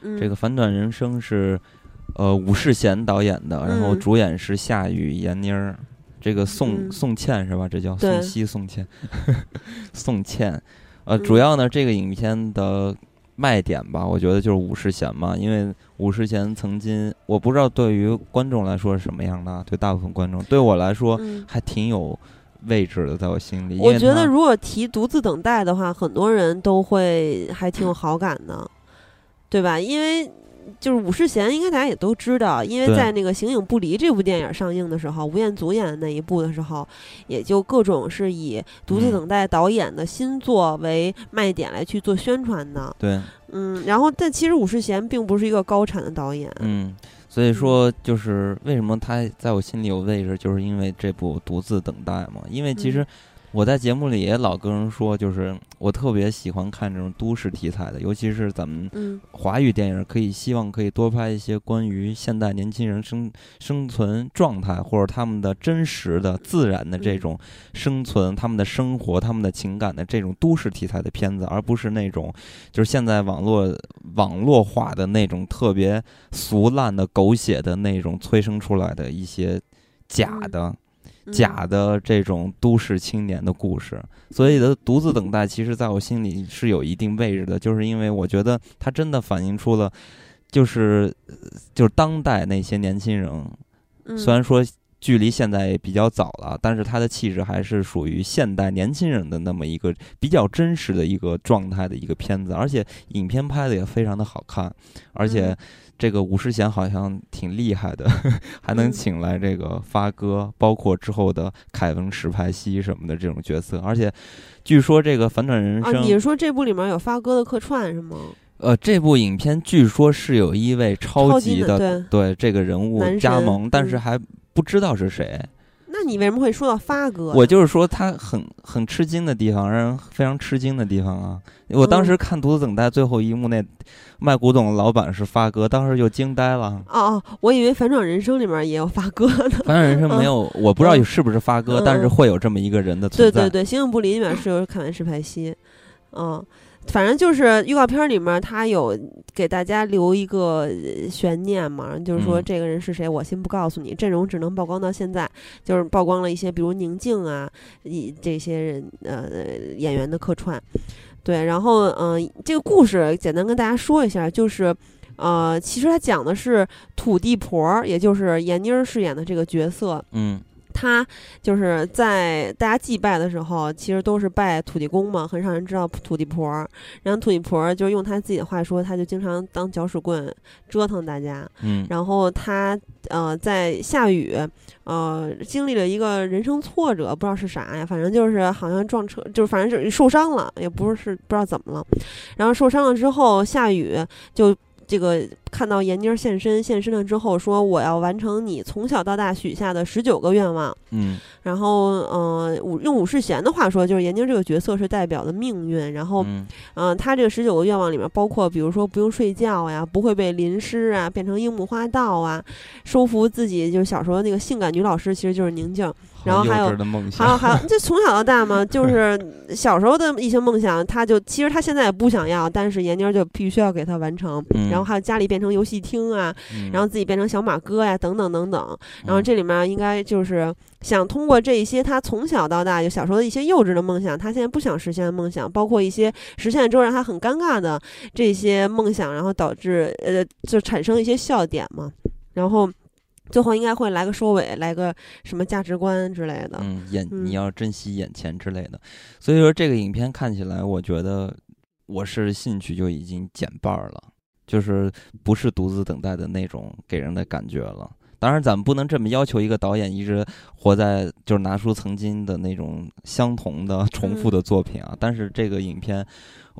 嗯，这个《反转人生》是呃武世贤导演的，然后嗯主演是夏雨、闫妮儿。这个宋嗯宋茜是吧？这叫宋茜、宋茜、宋茜。呃，嗯主要呢，这个影片的卖点吧，我觉得就是武世贤嘛，因为武世贤曾经，我不知道对于观众来说是什么样的啊，对大部分观众，对我来说嗯还挺有位置的，在我心里。我觉得如果提独自等待的话，很多人都会还挺有好感的，对吧？因为就是武世贤，应该大家也都知道，因为在那个《形影不离》这部电影上映的时候，吴彦祖演的那一部的时候，也就各种是以独自嗯等待导演的新作为卖点来去做宣传的。对，嗯，然后但其实武世贤并不是一个高产的导演。嗯，所以说就是为什么他在我心里有位置，就是因为这部《独自等待》嘛。因为其实嗯我在节目里也老跟人说，就是我特别喜欢看这种都市题材的，尤其是咱们嗯华语电影，可以希望可以多拍一些关于现代年轻人生生存状态，或者他们的真实的、自然的这嗯种生存、他们的生活、他们的情感的这种都市题材的片子，而不是那种就是现在网络网络化的那种特别俗烂的、狗血的那种催生出来的一些假的。嗯。假的这种都市青年的故事，所以的独自等待，其实在我心里是有一定位置的，就是因为我觉得它真的反映出了，就是呃就是当代那些年轻人，嗯。虽然说距离现在也比较早了，但是他的气质还是属于现代年轻人的那么一个比较真实的一个状态的一个片子，而且影片拍的也非常的好看，而且嗯这个吴世贤好像挺厉害的，还能嗯请来这个发哥，包括之后的凯文史派西什么的这种角色，而且据说这个反转人啊，生，你是说这部里面有发哥的客串是吗？呃，这部影片据说是有一位超超级的对这个人物加盟，但是嗯还不知道是谁。那你为什么会说到发哥？我就是说他很很吃惊的地方，让人非常吃惊的地方啊！我当嗯时看《独自等待》最后一幕，那卖古董的老板是发哥，当时就惊呆了。哦哦，我以为《反转人生》里面也有发哥呢。反转人生没有，我不知道嗯是不是发哥，嗯但是嗯会有这么一个人的存在。对对对，《形影不离》里面是有凯文史派西，嗯，反正就是预告片里面他有给大家留一个呃悬念嘛，就是说嗯这个人是谁，我先不告诉你，阵容只能曝光到现在，就是曝光了一些比如宁静啊，以这些人呃演员的客串，对，然后嗯、呃这个故事简单跟大家说一下，就是。呃，其实他讲的是土地婆儿，也就是闫妮儿饰演的这个角色，嗯他就是在大家祭拜的时候，其实都是拜土地公嘛，很少人知道土地婆儿。然后土地婆儿就用他自己的话说，他就经常当搅屎棍折腾大家。嗯然后他呃在下雨，呃经历了一个人生挫折，不知道是啥呀，反正就是好像撞车，就是反正就是受伤了，也不是不知道怎么了。然后受伤了之后下雨就。这个看到闫妮儿现身，现身了之后说我要完成你从小到大许下的十九个愿望，嗯然后，呃，武用武世贤的话说，就是闫妮儿这个角色是代表的命运。然后，嗯嗯、他这个十九个愿望里面包括，比如说不用睡觉呀，不会被淋湿啊，变成樱木花道啊，收服自己，就是小时候那个性感女老师，其实就是宁静。然后还有还有，还有，就从小到大嘛，就 是小时候的一些梦想，他就其实他现在也不想要，但是闫妮儿就必须要给他完成。嗯然后还有家里变成游戏厅啊，嗯然后自己变成小马哥呀，等等等等。然后嗯这里面应该就是想通过这一些他从小到大就小时候的一些幼稚的梦想，他现在不想实现的梦想，包括一些实现之后让他很尴尬的这些梦想，然后导致呃就产生一些笑点嘛。然后最后应该会来个收尾，来个什么价值观之类的。嗯，眼嗯你要珍惜眼前之类的。所以说这个影片看起来，我觉得我是兴趣就已经减半儿了，就是不是独自等待的那种给人的感觉了。当然，咱们不能这么要求一个导演一直活在就是拿出曾经的那种相同的、重复的作品啊。但是这个影片，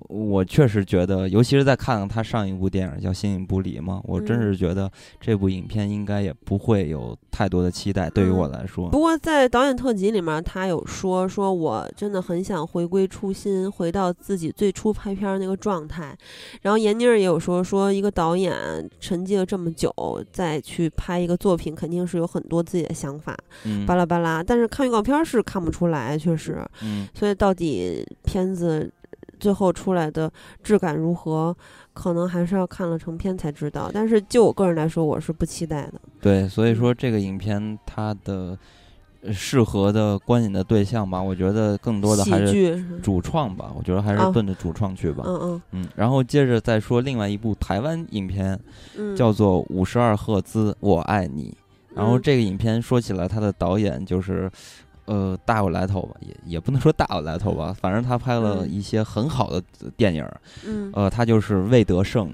我确实觉得，尤其是在看他上一部电影叫《形影不离》嘛，我真嗯是觉得这部影片应该也不会有太多的期待。对于我嗯来说，不过在导演特辑里面，他有说说我真的很想回归初心，回到自己最初拍片儿那个状态。然后闫妮儿也有说说一个导演沉寂了这么久，再去拍一个作品，肯定是有很多自己的想法，嗯巴拉巴拉。但是看预告片是看不出来，确实。嗯。所以到底片子最后出来的质感如何，可能还是要看了成片才知道。但是就我个人来说，我是不期待的。对，所以嗯说这个影片它的呃适合的观影的对象吧，我觉得更多的还是主创吧，我觉得还是啊奔着主创去吧。嗯嗯嗯，然后接着再说另外一部台湾影片，嗯，叫做《五十二赫兹我爱你》。然后嗯这个影片说起来，他的导演就是。呃，大有来头吧，也也不能说大有来头吧，反正他拍了嗯一些很好的电影呃，他就是魏德胜，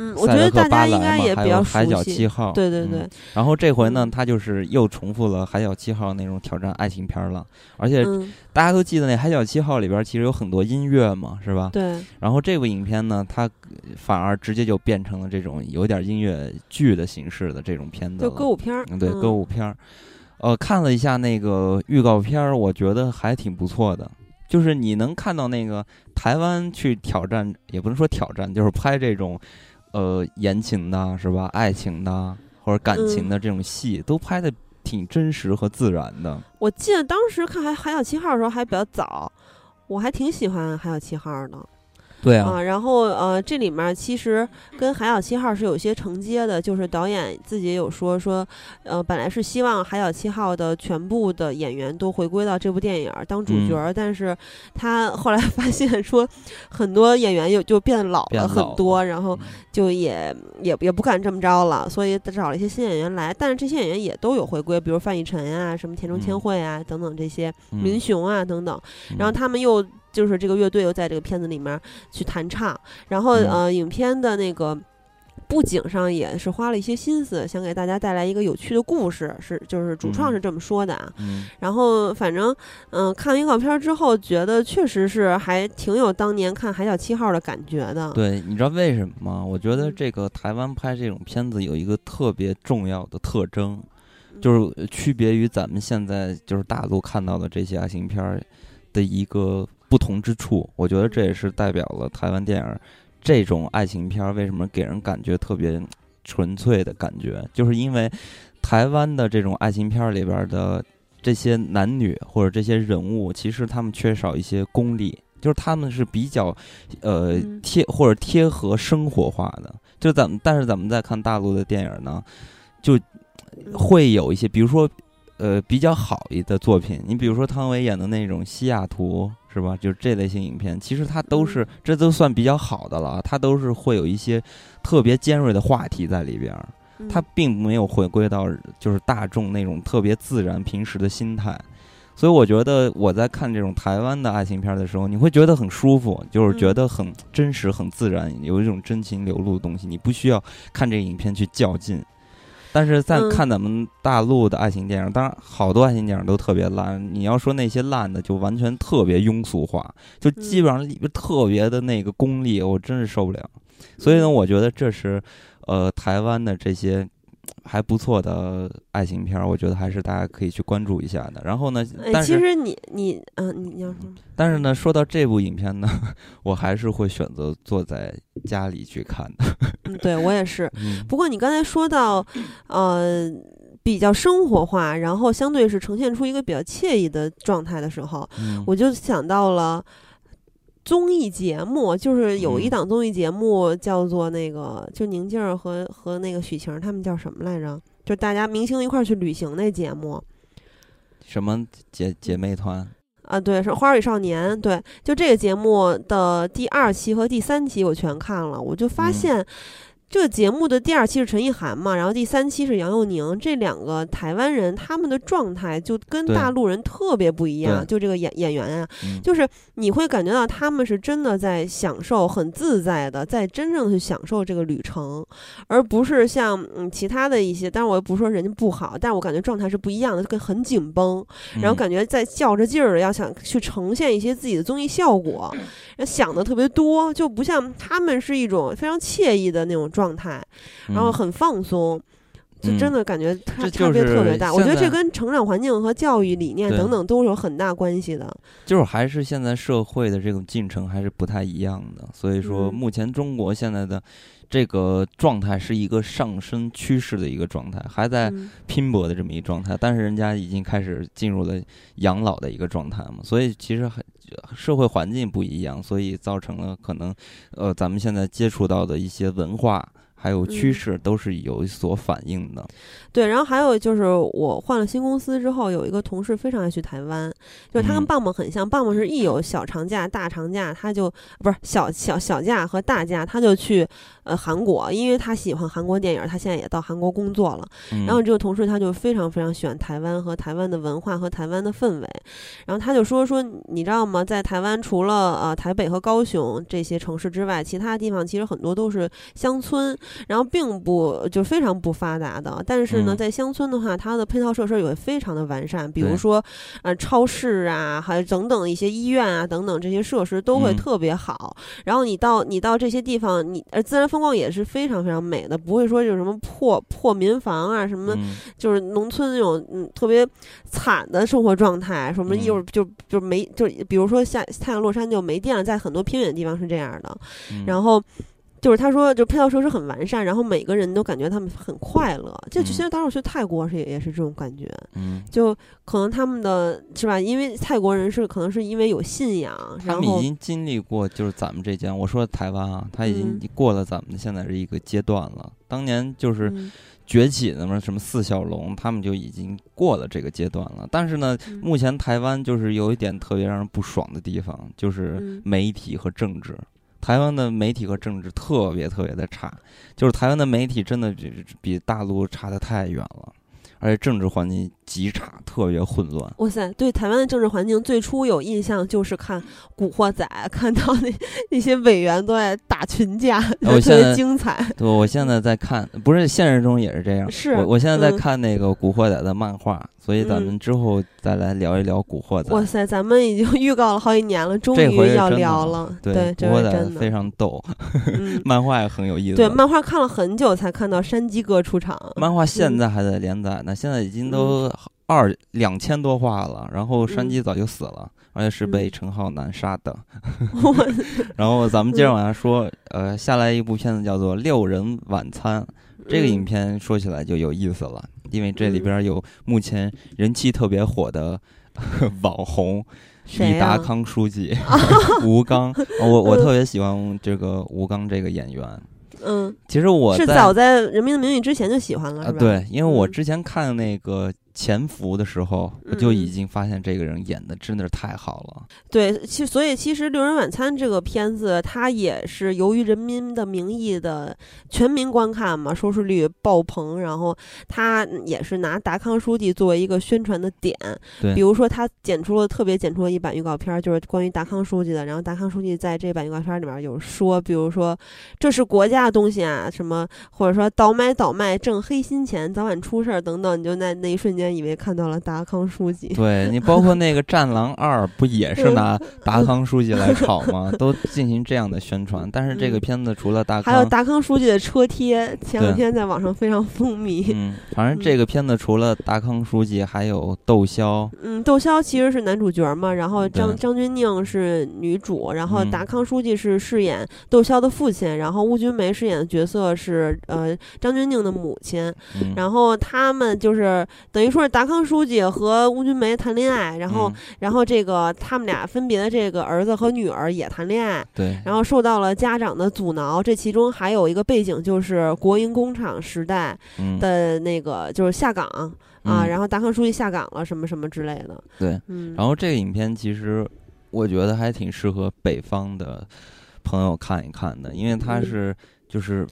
嗯，我赛德克觉得大巴莱嘛，家应该也还有《比较熟海角悉。七号》。对对嗯对，然后这回呢，嗯他就是又重复了《海角七号》那种挑战爱情片儿了，而且嗯，大家都记得那《海角七号》里边其实有很多音乐嘛，是吧？对，然后这部影片呢，它反而直接就变成了这种有点音乐剧的形式的这种片子就了。歌舞片儿。嗯，对，嗯歌舞片儿。呃，看了一下那个预告片儿，我觉得还挺不错的。就是你能看到那个台湾去挑战，也不能说挑战，就是拍这种呃言情的，是吧？爱情的或者感情的这种戏，都拍的挺真实和自然的。我记得当时看海海角七号的时候还比较早，我还挺喜欢海角七号的。对啊，啊，然后呃，这里面其实跟《海角七号》是有些承接的，就是导演自己也有说说，呃，本来是希望《海角七号》的全部的演员都回归到这部电影当主角儿，但是他后来发现说，很多演员又就变老了很多，然后嗯。就也也也不敢这么着了，所以找了一些新演员来，但是这些演员也都有回归，比如范逸臣啊、什么田中千嗯。惠啊、等等这些，嗯。林雄啊等等，然后嗯他们又就是这个乐队又在这个片子里面去弹唱，然后、嗯呃，影片的那个。布景上也是花了一些心思，想给大家带来一个有趣的故事，是就是主创嗯是这么说的啊。嗯然后反正嗯、看完预告片之后，觉得确实是还挺有当年看《海角七号》的感觉的。对，你知道为什么吗？我觉得嗯这个台湾拍这种片子有一个特别重要的特征，嗯，就是区别于咱们现在就是大陆看到的这些爱情片儿的一个不同之处。我觉得这也是代表了台湾电影儿这种爱情片儿为什么给人感觉特别纯粹的感觉，就是因为台湾的这种爱情片儿里边儿的这些男女或者这些人物，其实他们缺少一些功力。就是他们是比较，呃嗯贴或者贴合生活化的，就咱们但是咱们在看大陆的电影呢，就嗯会有一些，比如说，呃，比较好一的作品，你比如说汤唯演的那种《西雅图》，是吧？就是这类型影片，其实它都是，这都算比较好的了啊，它都是会有一些特别尖锐的话题在里边它并没有回归到就是大众那种特别自然平时的心态。所以我觉得我在看这种台湾的爱情片的时候，你会觉得很舒服，就是觉嗯得很真实、很自然，有一种真情流露的东西。你不需要看这个影片去较劲。但是在嗯看咱们大陆的爱情电影，当然好多爱情电影都特别烂。你要说那些烂的，就完全特别庸俗化，就基本上里边特别的那个功利，我真是受不了。所以呢，我觉得这是呃台湾的这些还不错的爱情片儿，我觉得还是大家可以去关注一下的。然后呢，哎，但是其实你你嗯、你你要说，但是呢，说到这部影片呢，我还是会选择坐在家里去看的。嗯，对我也是。嗯不过你刚才说到，呃，比较生活化，然后相对是呈现出一个比较惬意的状态的时候，嗯我就想到了综艺节目，就是有一嗯档综艺节目叫做那个，就宁静儿和和那个许晴他们叫什么来着？就大家明星一块儿去旅行那节目什么姐姐妹团？啊，对，是《花儿与少年》。对，就这个节目的第二期和第三期我全看了，我就发嗯现。这个节目的第二期是陈意涵嘛，然后第三期是杨佑宁，这两个台湾人他们的状态就跟大陆人特别不一样，就这个演演员啊，嗯，就是你会感觉到他们是真的在享受，很自在的，在真正的去享受这个旅程，而不是像嗯其他的一些，当然我又不是说人家不好，但是我感觉状态是不一样的，跟很紧绷，然后嗯感觉在较着劲儿的要想去呈现一些自己的综艺效果，想的特别多，就不像他们是一种非常惬意的那种状态，然后嗯很放松。就真嗯。的感觉差这差别特别大，我觉得这跟成长环境和教育理念等等都有很大关系的。就是还是现在社会的这种进程还是不太一样的，所以说嗯。目前中国现在的这个状态是一个上升趋势的一个状态，还在嗯。拼搏的这么一个状态，但是人家已经开始进入了养老的一个状态嘛，所以其实很社会环境不一样，所以造成了可能呃咱们现在接触到的一些文化。还有趋嗯势都是有所反应的，对，然后还有就是我换了新公司之后，有一个同事非常爱去台湾，就是他跟嗯棒棒很像，棒棒是一有小长假、大长假，他就不是小小小假和大假，他就去呃韩国，因为他喜欢韩国电影，他现在也到韩国工作了。嗯、然后这个同事他就非常非常喜欢台湾和台湾的文化和台湾的氛围，然后他就说说你知道吗？在台湾除了呃台北和高雄这些城市之外，其他地方其实很多都是乡村，然后并不就非常不发达的。但是呢，嗯在乡村的话，它的配套设施也会非常的完善，比如说呃超市啊，还有等等一些医院啊等等这些设施都会嗯特别好。然后你到你到这些地方，你呃自然风光也是非常非常美的，不会说有什么破破民房啊什么。嗯就是农村那种嗯特别惨的生活状态，什么嗯一会儿就就没就比如说下太阳落山就没电了，在很多偏远地方是这样的。嗯然后就是他说，就配套设施很完善，然后每个人都感觉他们很快乐。就嗯其实当时我去泰国是也也是这种感觉，嗯，就可能他们的是吧？因为泰国人是可能是因为有信仰，他们已经经历过，就是咱们这届，我说台湾啊，他已经嗯过了咱们现在这一个阶段了。当年就是嗯崛起的嘛，什么四小龙，他们就已经过了这个阶段了。但是呢，嗯目前台湾就是有一点特别让人不爽的地方，就是嗯媒体和政治。台湾的媒体和政治特别特别的差，就是台湾的媒体真的比比大陆差的太远了，而且政治环境极差，特别混乱。哇塞，对台湾的政治环境最初有印象就是看《古惑仔》，看到那那些委员都在打群架，特别精彩。对，我现在在看，不是现实中也是这样。是我我现在在嗯看那个《古惑仔》的漫画，所以咱们嗯之后再来聊一聊《古惑仔》。哇塞，咱们已经 预告了好几年了，终于要聊了。对，对，古惑仔真的。非常逗，嗯，漫画也很有意思。对，漫画看了很久才看到山鸡哥出场。漫画现嗯在还在连载呢，现在已经都二两千多话了，然后山鸡早就死了，而且是被嗯。陈浩南杀的。我然后咱们接嗯。着往下说，呃，下来一部片子叫做《六人晚餐》，这个影嗯。片说起来就有意思了，因为这里嗯。边有目前人气特别火的 网红李达康书记 吴刚，我我特别喜欢这个吴刚这个演员。嗯，其实我在是早在《人民的名义》之前就喜欢了，啊，是吧？对，因为我嗯。之前看那个《潜伏》的时候，我就已嗯经发现这个人演的真的是太好了。对，其所以其实《六人晚餐》这个片子，它也是由于《人民的名义》的全民观看嘛，收视率爆棚，然后他也是拿达康书记作为一个宣传的点。对比如说他剪出了特别剪出了一版预告片儿，就是关于达康书记的。然后达康书记在这版预告片里面有说，比如说这是国家的东西啊，什么或者说倒买倒卖挣黑心钱，早晚出事儿等等，你就在那一瞬间以为看到了达康书记。对你，包括那个《战狼二》，不也是拿达康书记来炒吗？都进行这样的宣传。但是这个嗯片子除了达康还有，达康书记的车贴，前两天在网上非常风靡。嗯，反正这个片子除了达康书记，还有窦骁，嗯，窦骁其实是男主角嘛，然后张张钧甯是女主，然后嗯达康书记是饰演窦骁的父亲，然后邬君梅饰演的角色是呃张钧甯的母亲，嗯，然后他们就是等于说是达康书记和邬君梅谈恋爱，然后、嗯。然后这个他们俩分别的这个儿子和女儿也谈恋爱，对，然后受到了家长的阻挠，这其中还有一个背景就是国营工厂时代嗯，的那个就是下岗啊，嗯。然后达康书记下岗了什么什么之类的，对。嗯，然后这个影片其实我觉得还挺适合北方的朋友看一看的，因为它嗯。是就是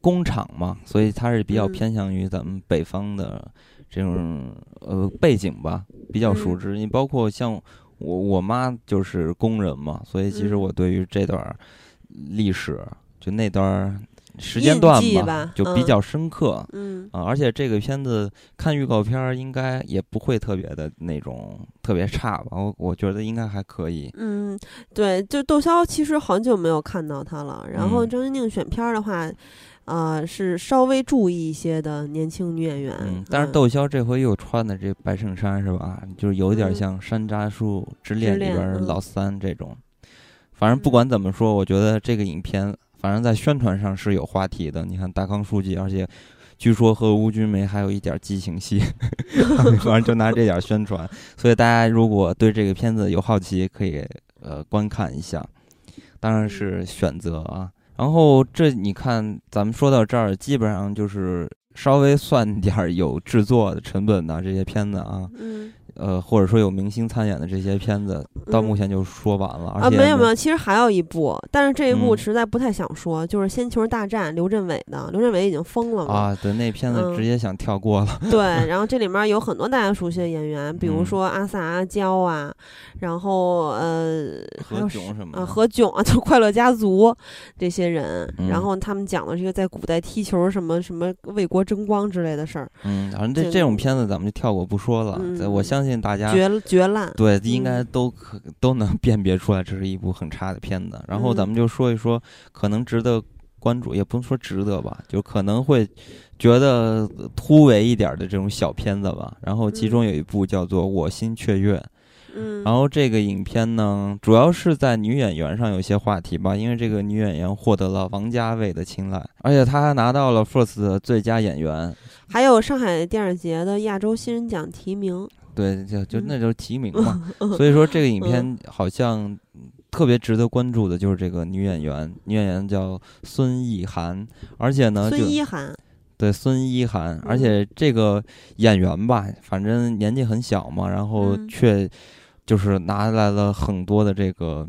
工厂嘛，所以它是比较嗯。偏向于咱们北方的这种呃背景吧，比较熟嗯知。你包括像我我妈就是工人嘛，所以其实嗯我对于这段儿历史就那段儿时间段吧嗯就比较深刻。嗯啊，而且这个片子看预告片儿应该也不会特别的那种特别差吧，我我觉得应该还可以。嗯，对，就窦骁其实很久没有看到他了，然后嗯张钧甯选片儿的话。呃，是稍微注意一些的年轻女演员，嗯，但是窦骁这回又穿的这白衬衫是吧？就是有点嗯像《山楂树之恋》里边儿老三这种。反正不管怎么说，我觉得这个影片反正在宣传上是有话题的。你看大康书记，而且据说和邬君梅还有一点激情戏，反正就拿这点宣传。所以大家如果对这个片子有好奇，可以呃观看一下。当然是选择啊。然后这你看，咱们说到这儿，基本上就是稍微算点儿有制作的成本的这些片子啊，嗯。呃，或者说有明星参演的这些片子，到目嗯前就说完了。啊，没有没有，其实还有一部，但是这一部嗯实在不太想说，就是《仙球大战》刘镇伟的，刘镇伟已经疯了嘛，啊，对，那片子嗯直接想跳过了。对，然后这里面有很多大家熟悉的演员，比如嗯说阿 sa 阿娇啊，然后呃何炅什么的何炅啊，就快乐家族 这些人，嗯然后他们讲的这个在古代踢球什么什么为国争光之类的事儿，嗯，反正这这这种片子咱们就跳过不说了。在我嗯相信大家绝绝烂。对应该嗯都可都能 辨别出来这是一部很差的片子。然后咱嗯们就说一说可能值得关注，也不能说值得吧，就可能会觉得突围一点的这种小片子吧。然后其中嗯有一部叫做《我心雀跃》，嗯，然后这个影片呢，主要是在女演员上有些话题吧，因为这个女演员获得了王家卫的青睐，而且她还拿到了 FIRST 的最佳演员。还有上海电影节的亚洲新人奖提名，对，就就嗯。那就是提名嘛。所以说这个影片好像特别值得关注的就是这个女演员，女演员叫孙艺涵，而且呢就孙艺涵，对孙一涵，而嗯。且这个演员吧，反正年纪很小嘛，然后嗯。却就是拿来了很多的这个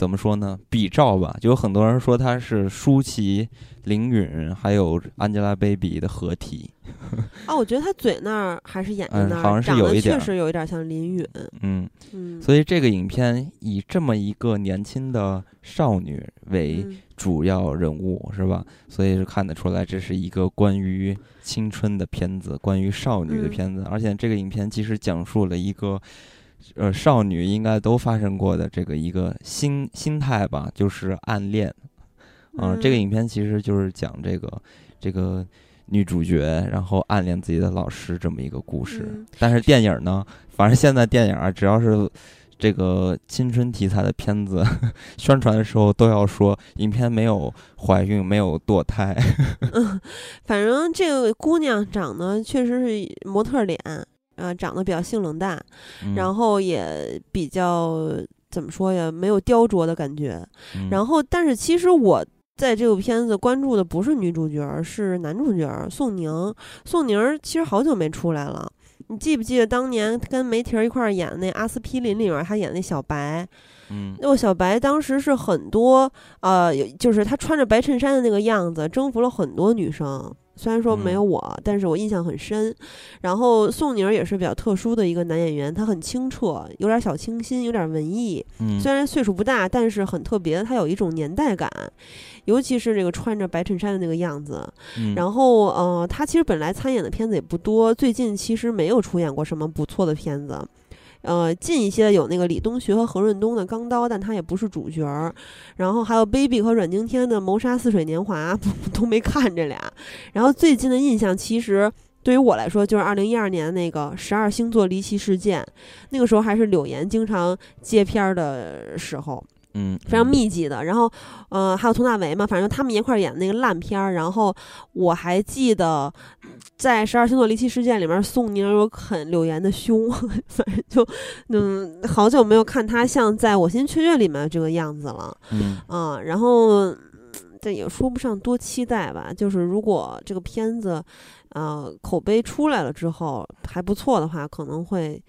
怎么说呢？比照吧，就有很多人说她是舒淇、林允还有 Angelababy 的合体。哦，我觉得他嘴那儿还是眼睛那儿，嗯好像是有一点儿确实有一点像林允，嗯，嗯，所以这个影片以这么一个年轻的少女为嗯主要人物，是吧？所以是看得出来，这是一个关于青春的片子，关于少女的嗯片子。而且这个影片其实讲述了一个，呃，少女应该都发生过的这个一个心心态吧，就是暗恋。嗯、这个嗯影片其实就是讲这个这个女主角，然后暗恋自己的老师这么一个故事。嗯但是电影呢，反正现在电影啊，只要是这个青春题材的片子，宣传的时候都要说影片没有怀孕，没有堕胎。反正这个姑娘长得确实是模特脸，啊，长得比较性冷淡，嗯然后也比较怎么说呀，没有雕琢的感觉。嗯然后，但是其实我在这部片子关注的不是女主角，是男主角宋宁。宋宁其实好久没出来了。你记不记得当年跟梅婷儿一块儿演那《阿司匹林》里面，他演那小白？嗯那个小白当时是很多呃，有就是他穿着白衬衫的那个样子，征服了很多女生。虽然说没有嗯我，但是我印象很深。然后宋宁儿也是比较特殊的一个男演员，他很清澈，有点小清新，有点文艺。嗯虽然岁数不大，但是很特别，他有一种年代感，尤其是这个穿着白衬衫的那个样子。嗯然后，呃，他其实本来参演的片子也不多，最近其实没有出演过什么不错的片子。呃，近一些有那个李东学和何润东的《钢刀》，但他也不是主角儿。然后还有 Baby 和阮经天的《谋杀似水年华》，都没看这俩。然后最近的印象，其实对于我来说，就是二零一二年那个十二星座离奇事件，那个时候还是柳岩经常接片儿的时候。嗯非常密集的。然后，呃，还有佟大为嘛，反正他们一块儿演那个烂片儿。然后我还记得，在《十二星座离奇事件》里面，宋宁有啃柳岩的胸，反正就，嗯，好久没有看他像在我心雀跃里面这个样子了嗯啊。然后。嗯这也说不上多期待吧，就是如果这个片子，呃，口碑出来了之后还不错的话，可能会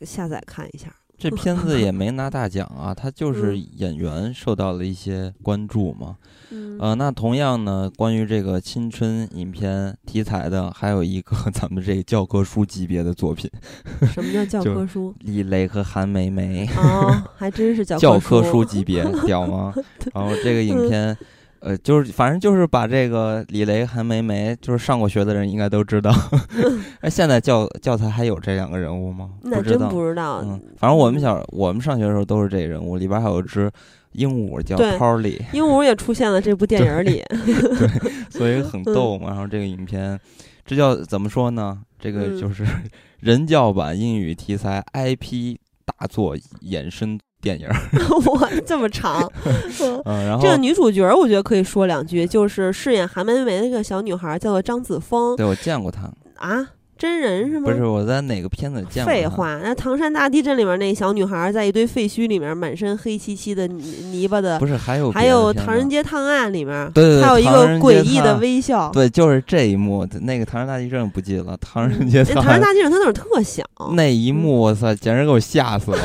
下载看一下。这 片子也没拿大奖啊，他就是嗯演员受到了一些关注嘛。嗯呃，那同样呢，关于这个青春影片题材的，还有一个 咱们这个教科书级别的作品，什么叫 教科书？李雷和韩梅梅。哦，还真是教教科科书级别，屌吗？然后这个影嗯片，呃，就是反正就是把这个李雷、韩梅梅，就是上过学的人应该都知道。那，现在教教材还有这两个人物吗？那真不知道。嗯，反正我们小我们上学的时候都是这个人物，里边还有只鹦鹉叫对 Polly，鹦鹉也出现了这部电影里，对所以很逗嘛。然后这个影片，这叫怎么说呢？这个嗯就是 人教版英语题材 IP 大作衍生电影。哇，这么长。嗯，然后这个女主角儿我觉得可以说两句，就是饰演韩梅梅那个小女孩叫做张子枫对我见过她，啊，真人是吗？不是我在哪个片子见过？废话，那唐山大地震里面那小女孩在一堆废墟里面，满身黑漆漆的泥泥巴的不，是还有还有唐人街探案里面，对对对还有一个诡异的微笑。对，就是这一幕，那个唐山大地震不记得了，唐人街那唐人探案大地震它那会儿特小，那一幕，我操，简直给我吓死了，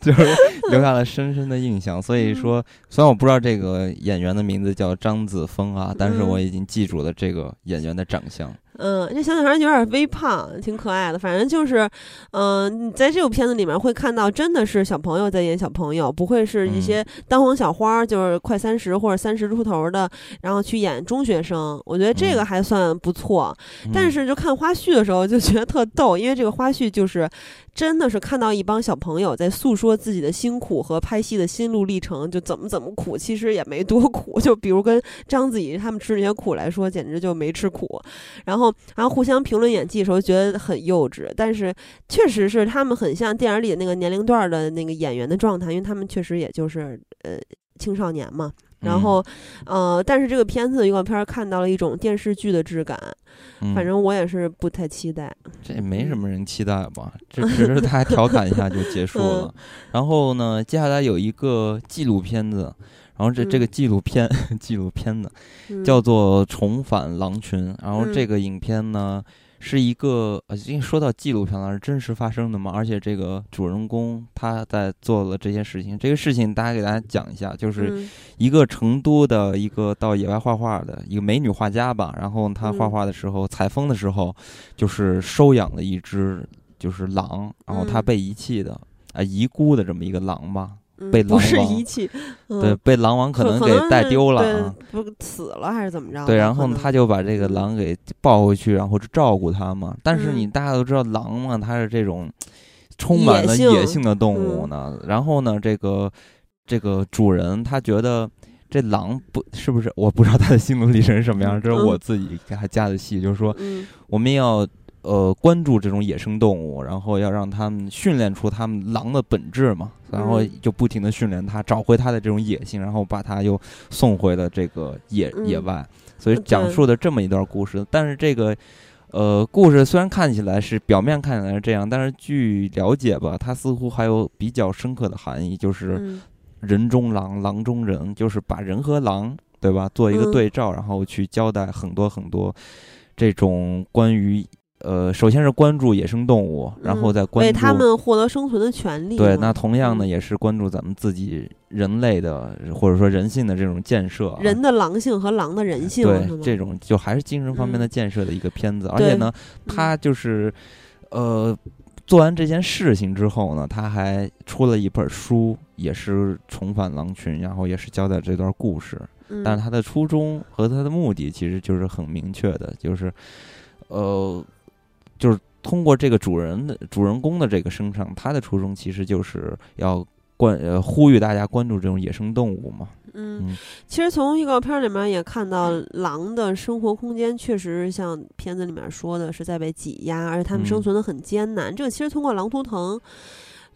就是 留下了深深的印象。所以说，虽然我不知道这个演员的名字叫张子枫啊，但是嗯我已经记住了这个演员的长相。嗯，这小女孩有点微胖，挺可爱的。反正就是，嗯、你在这部片子里面会看到，真的是小朋友在演小朋友，不会是一嗯些当红小花儿，就是快三十或者三十出头的，然后去演中学生。我觉得这个嗯还算不错。但嗯是就看花絮的时候就觉得特逗，因为这个花絮就是真的是看到一帮小朋友在诉说自己的辛苦和拍戏的心路历程，就怎么怎么苦，其实也没多苦。就比如跟章子怡他们吃那些苦来说，简直就没吃苦。然后后然后互相评论演技的时候，觉得很幼稚，但是确实是他们很像电影里那个年龄段的那个演员的状态，因为他们确实也就是呃青少年嘛。然后，呃，但是这个片子预告片看到了一种电视剧的质感，嗯反正我也是不太期待。这也没什么人期待吧，这 只是他调侃一下就结束了。嗯然后呢，接下来有一个纪录片子，然后这这个嗯。纪录片 纪录片子嗯。叫做《重返狼群》，然后嗯。这个影片呢。是一个，呃，因为说到纪录片了，是真实发生的嘛，而且这个主人公他在做了这些事情，这个事情大家给大家讲一下，就是嗯。一个成都的一个到野外画画的一个美女画家吧，然后她画嗯。画的时候，采风的时候，就是收养了一只就是狼，然后她嗯。被遗弃的啊、遗孤的这么一个狼吧，嗯被不是狼王遗弃，嗯对，被狼王可能给带丢了啊。死了还是怎么着？对，然后他就把这个狼给抱回去，然后就照顾它嘛。但是你嗯大家都知道，狼嘛，它是这种充满了野性的动物嗯呢。然后呢，这个这个主人他觉得这狼不是不是，我不知道他的心路历程是什么样，这是嗯我自己给他加的戏，就是说嗯我们要。呃，关注这种野生动物，然后要让他们训练出他们狼的本质嘛，然后嗯就不停的训练它，找回它的这种野性，然后把它又送回了这个野、嗯野外。所以讲述的这么一段故事。但是这个呃故事虽然看起来是表面看起来是这样，但是据了解吧，它似乎还有比较深刻的含义，就是嗯人中狼，狼中人，就是把人和狼对吧做一个嗯对照，然后去交代很多很多这种关于。呃，首先是关注野生动物，然后嗯再关注为他们获得生存的权利。对，那同样呢，嗯也是关注咱们自己人类的或者说人性的这种建设、啊。人的狼性和狼的人性，对这种就还是精神方面的嗯建设的一个片子，而且呢，他就是呃做完这件事情之后呢，他还出了一本书，也是重返狼群，然后也是交代这段故事。嗯但是他的初衷和他的目的其实就是很明确的，就是呃，就是通过这个主人的主人公的这个身上，他的初衷其实就是要关呃呼吁大家关注这种野生动物嘛。嗯嗯，其实从预告片里面也看到，狼的生活空间确实像片子里面说的是在被挤压，而且它们生嗯存的很艰难。这个其实通过《狼图腾》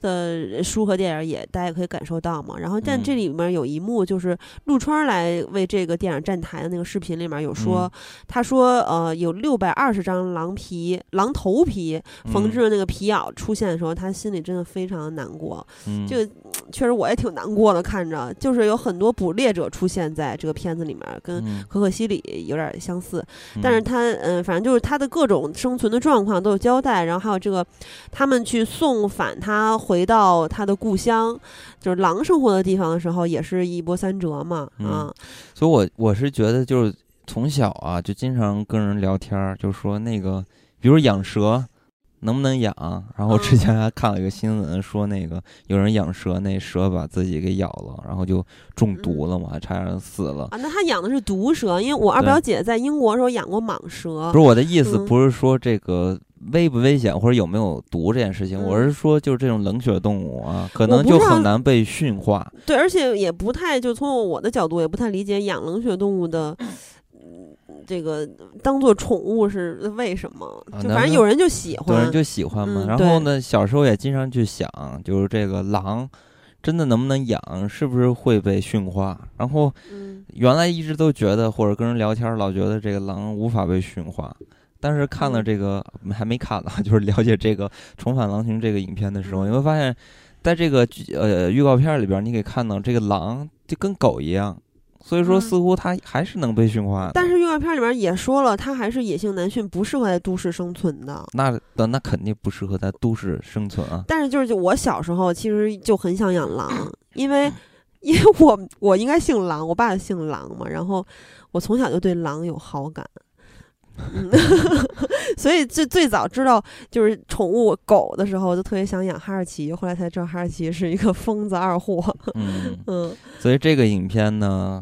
的书和电影也大家也可以感受到嘛。然后，但嗯这里面有一幕就是陆川来为这个电影站台的那个视频里面有说，嗯他说呃有六百二十张狼皮、狼头皮缝制的那个皮袄出现的时候，他心里真的非常的难过。嗯，这个确实我也挺难过的，看着就是有很多捕猎者出现在这个片子里面，跟嗯可可西里有点相似，嗯但是他嗯、呃反正就是他的各种生存的状况都有交代，然后还有这个他们去送返他回到他的故乡，就是狼生活的地方的时候，也是一波三折嘛，嗯啊，所以我我是觉得就是从小啊就经常跟人聊天儿，就说那个比如养蛇。能不能养？然后之嗯前还看了一个新闻，说那个有人养蛇，那蛇把自己给咬了，然后就中毒了嘛，差点死了。啊，那他养的是毒蛇，因为我二表姐在英国的时候养过蟒蛇不，是我的意思，嗯不是说这个危不危险或者有没有毒这件事情，嗯我是说就是这种冷血动物啊，可能就很难被驯化。对，而且也不太，就从我的角度也不太理解养冷血动物的。嗯这个当做宠物是为什么？就反正有人就喜欢，有人就喜欢嘛。嗯然后呢，小时候也经常去想，就是这个狼真的能不能养，是不是会被驯化？然后嗯原来一直都觉得，或者跟人聊天老觉得这个狼无法被驯化。但是看了嗯这个、还没看呢，就是了解这个《重返狼群》这个影片的时候，嗯你会发现，在这个呃预告片里边，你可以看到这个狼就跟狗一样，所以说嗯似乎它还是能被驯化的。但是预告片里面也说了，它还是野性难驯，不适合在都市生存的。那那那肯定不适合在都市生存啊。但是就是就我小时候其实就很想养狼，因为因为我我应该姓狼，我爸姓狼嘛，然后我从小就对狼有好感。嗯，所以最最早知道就是宠物狗的时候，就特别想养哈士奇，后来才知道哈士奇是一个疯子二货。嗯，嗯所以这个影片呢，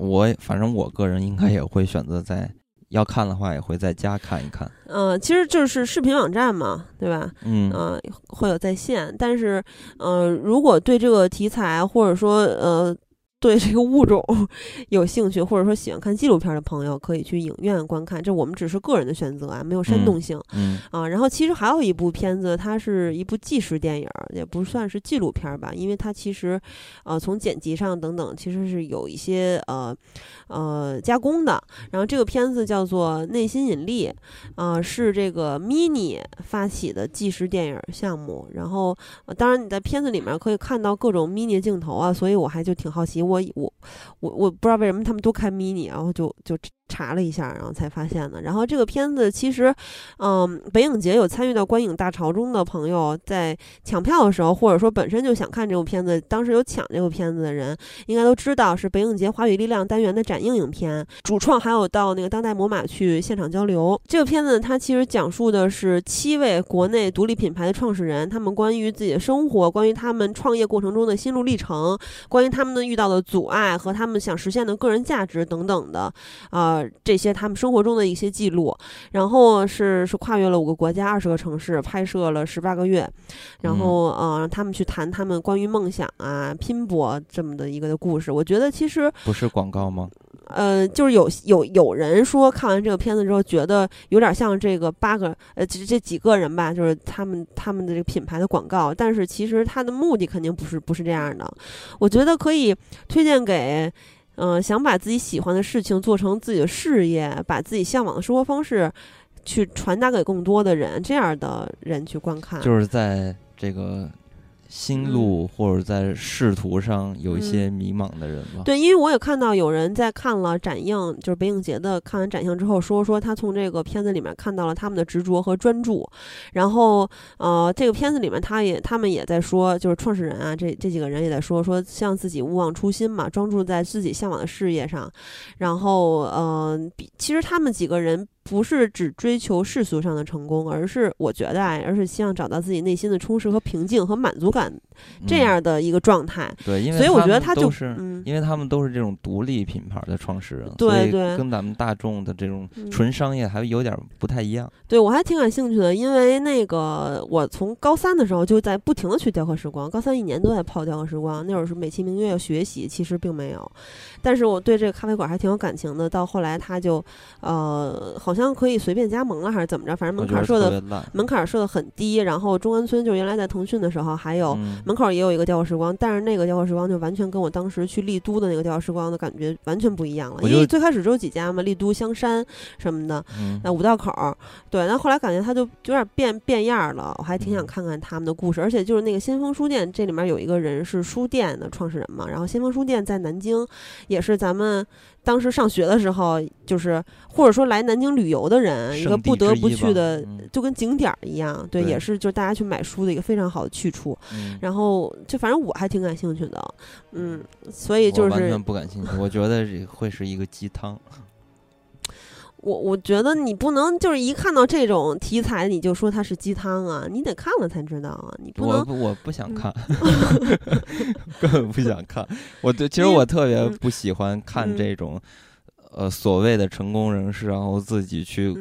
我反正我个人应该也会选择在要看的话，也会在家看一看。嗯、呃其实就是视频网站嘛，对吧？嗯呃，会有在线，但是，呃，如果对这个题材或者说呃对这个物种 有兴趣，或者说喜欢看纪录片的朋友，可以去影院观看。这我们只是个人的选择啊，没有煽动性、嗯啊。然后其实还有一部片子，它是一部纪实电影儿，也不算是纪录片儿吧，因为它其实呃从剪辑上等等，其实是有一些呃呃加工的。然后这个片子叫做《内心引力》，啊，是这个 Mini 发起的纪实电影项目。然后，呃当然你在片子里面可以看到各种 Mini 镜头啊，所以我还就挺好奇，我我我我不知道为什么他们都看 Mini，然后就就查了一下，然后才发现的。然后这个片子其实，嗯，北影节有参与到观影大潮中的朋友，在抢票的时候，或者说本身就想看这部片子，当时有抢这部片子的人，应该都知道是北影节华语力量单元的展映影片，主创还有到那个当代魔马去现场交流。这个片子它其实讲述的是七位国内独立品牌的创始人，他们关于自己的生活，关于他们创业过程中的心路历程，关于他们遇到的阻碍和他们想实现的个人价值等等的，啊、这些他们生活中的一些记录。然后是是跨越了五个国家、二十个城市，拍摄了十八个月，然后呃，让他们去谈他们关于梦想啊、拼搏这么的一个的故事。我觉得其实不是广告吗？呃，就是有有有人说看完这个片子之后，觉得有点像这个八个呃这这几个人吧，就是他们他们的这个品牌的广告，但是其实它的目的肯定不是不是这样的。我觉得可以推荐给。嗯、想把自己喜欢的事情做成自己的事业，把自己向往的生活方式去传达给更多的人，这样的人去观看。就是在这个心嗯路或者在仕途上有一些迷茫的人吧。对，因为我也看到有人在看了展映，就是北影节的看完展映之后说，说他从这个片子里面看到了他们的执着和专注。然后，呃，这个片子里面他也他们也在说，就是创始人啊，这这几个人也在说，说向自己勿忘初心嘛，专注在自己向往的事业上。然后，呃，比其实他们几个人。不是只追求世俗上的成功，而是我觉得啊，而是希望找到自己内心的充实和平静和满足感这嗯样的一个状态。对，因为所以我觉得们他就是，嗯，因为他们都是这种独立品牌的创始人，对对跟咱们大众的这种嗯纯商业还有点不太一样。对，我还挺感兴趣的，因为那个我从高三的时候就在不停的去雕刻时光，高三一年都在泡雕刻时光，那会儿是美其名曰要学习，其实并没有。但是我对这个咖啡馆还挺有感情的，到后来他就呃，好像可以随便加盟了，还是怎么着，反正门槛设的。门槛设的很低。然后中关村就原来在腾讯的时候还有。嗯门口也有一个雕刻时光，但是那个雕刻时光就完全跟我当时去丽都的那个雕刻时光的感觉完全不一样了。因为最开始只有几家嘛，丽都、香山什么的，嗯那五道口儿，对，但后来感觉它就有点变变样了，我还挺想嗯看看他们的故事。而且就是那个先锋书店，这里面有一个人是书店的创始人嘛，然后先锋书店在南京，也是咱们当时上学的时候，就是或者说来南京旅游的人一个不得不去的，嗯就跟景点儿一样，对，对也是就是大家去买书的一个非常好的去处。嗯然后就反正我还挺感兴趣的，嗯，所以就是完全不感兴趣，我觉得这会是一个鸡汤。我我觉得你不能就是一看到这种题材你就说它是鸡汤啊，你得看了才知道啊，你不能我不我不想嗯看，根本不想看。我对，其实我特别嗯不喜欢看嗯这种，呃，所谓的成功人士，然后自己去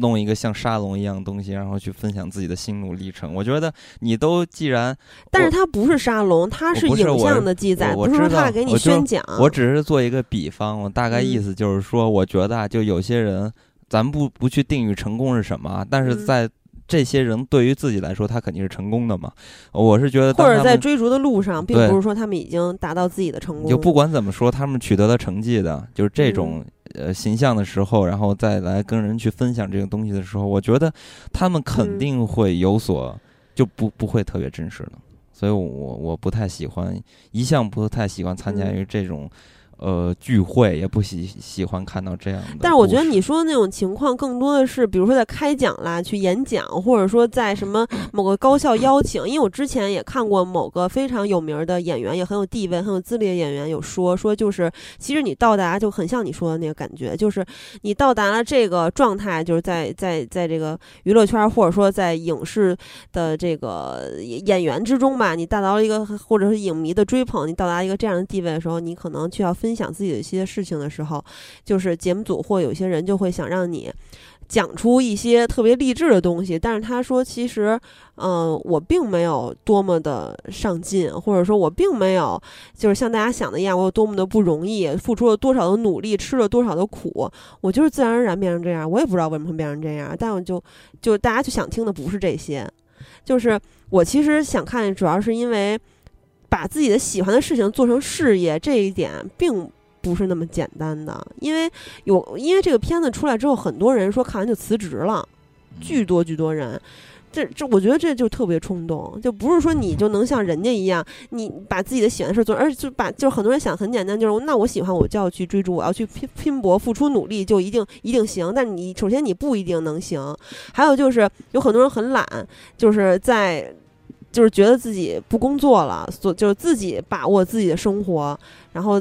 弄一个像沙龙一样的东西，然后去分享自己的心路历程。我觉得你都既然，但是它不是沙龙，它是影像的记载，我不是说知道它来给你宣讲。我只是做一个比方，我大概意嗯思就是说，我觉得啊，就有些人，咱不不去定义成功是什么啊，但是嗯在这些人对于自己来说，他肯定是成功的嘛。我是觉得或者在追逐的路上，并不是说他们已经达到自己的成功。就不管怎么说，他们取得了成绩的，就是这种、嗯呃形象的时候，然后再来跟人去分享这个东西的时候，我觉得他们肯嗯定会有所，就不不会特别真实的。所以我我不太喜欢，一向不太喜欢参加嗯于这种。呃，聚会也不喜喜欢看到这样的。但是我觉得你说的那种情况，更多的是，比如说在开讲啦、去演讲，或者说在什么某个高校邀请。因为我之前也看过某个非常有名的演员，也很有地位、很有资历的演员，有说说就是，其实你到达就很像你说的那个感觉，就是你到达了这个状态，就是在在在这个娱乐圈或者说在影视的这个演员之中吧，你达到了一个或者是影迷的追捧，你到达一个这样的地位的时候，你可能就要分分享自己的一些事情的时候，就是节目组或有些人就会想让你讲出一些特别励志的东西，但是他说其实，嗯、我并没有多么的上进，或者说我并没有就是像大家想的一样，我有多么的不容易，付出了多少的努力，吃了多少的苦，我就是自然而然变成这样，我也不知道为什么会变成这样，但我就就大家就想听的不是这些，就是我其实想看，主要是因为把自己的喜欢的事情做成事业这一点，并不是那么简单的。因为有，因为这个片子出来之后，很多人说看完就辞职了，巨多巨多人。这这，我觉得这就特别冲动，就不是说你就能像人家一样，你把自己的喜欢的事做，而且就把就很多人想很简单，就是那我喜欢我就要去追逐，我要去拼拼搏，付出努力就一定一定行。但你首先你不一定能行，还有就是有很多人很懒，就是在就是觉得自己不工作了，所就是自己把握自己的生活，然后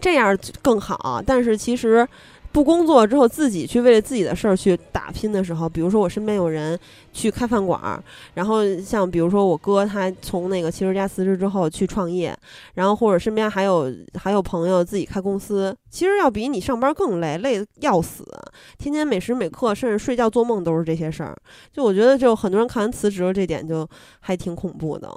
这样更好。但是其实不工作之后，自己去为了自己的事儿去打拼的时候，比如说我身边有人去开饭馆儿，然后像比如说我哥他从那个汽车家辞职之后去创业，然后或者身边还有还有朋友自己开公司，其实要比你上班更累，累得要死，天天每时每刻甚至睡觉做梦都是这些事儿。就我觉得，就很多人看完辞职了这点就还挺恐怖的。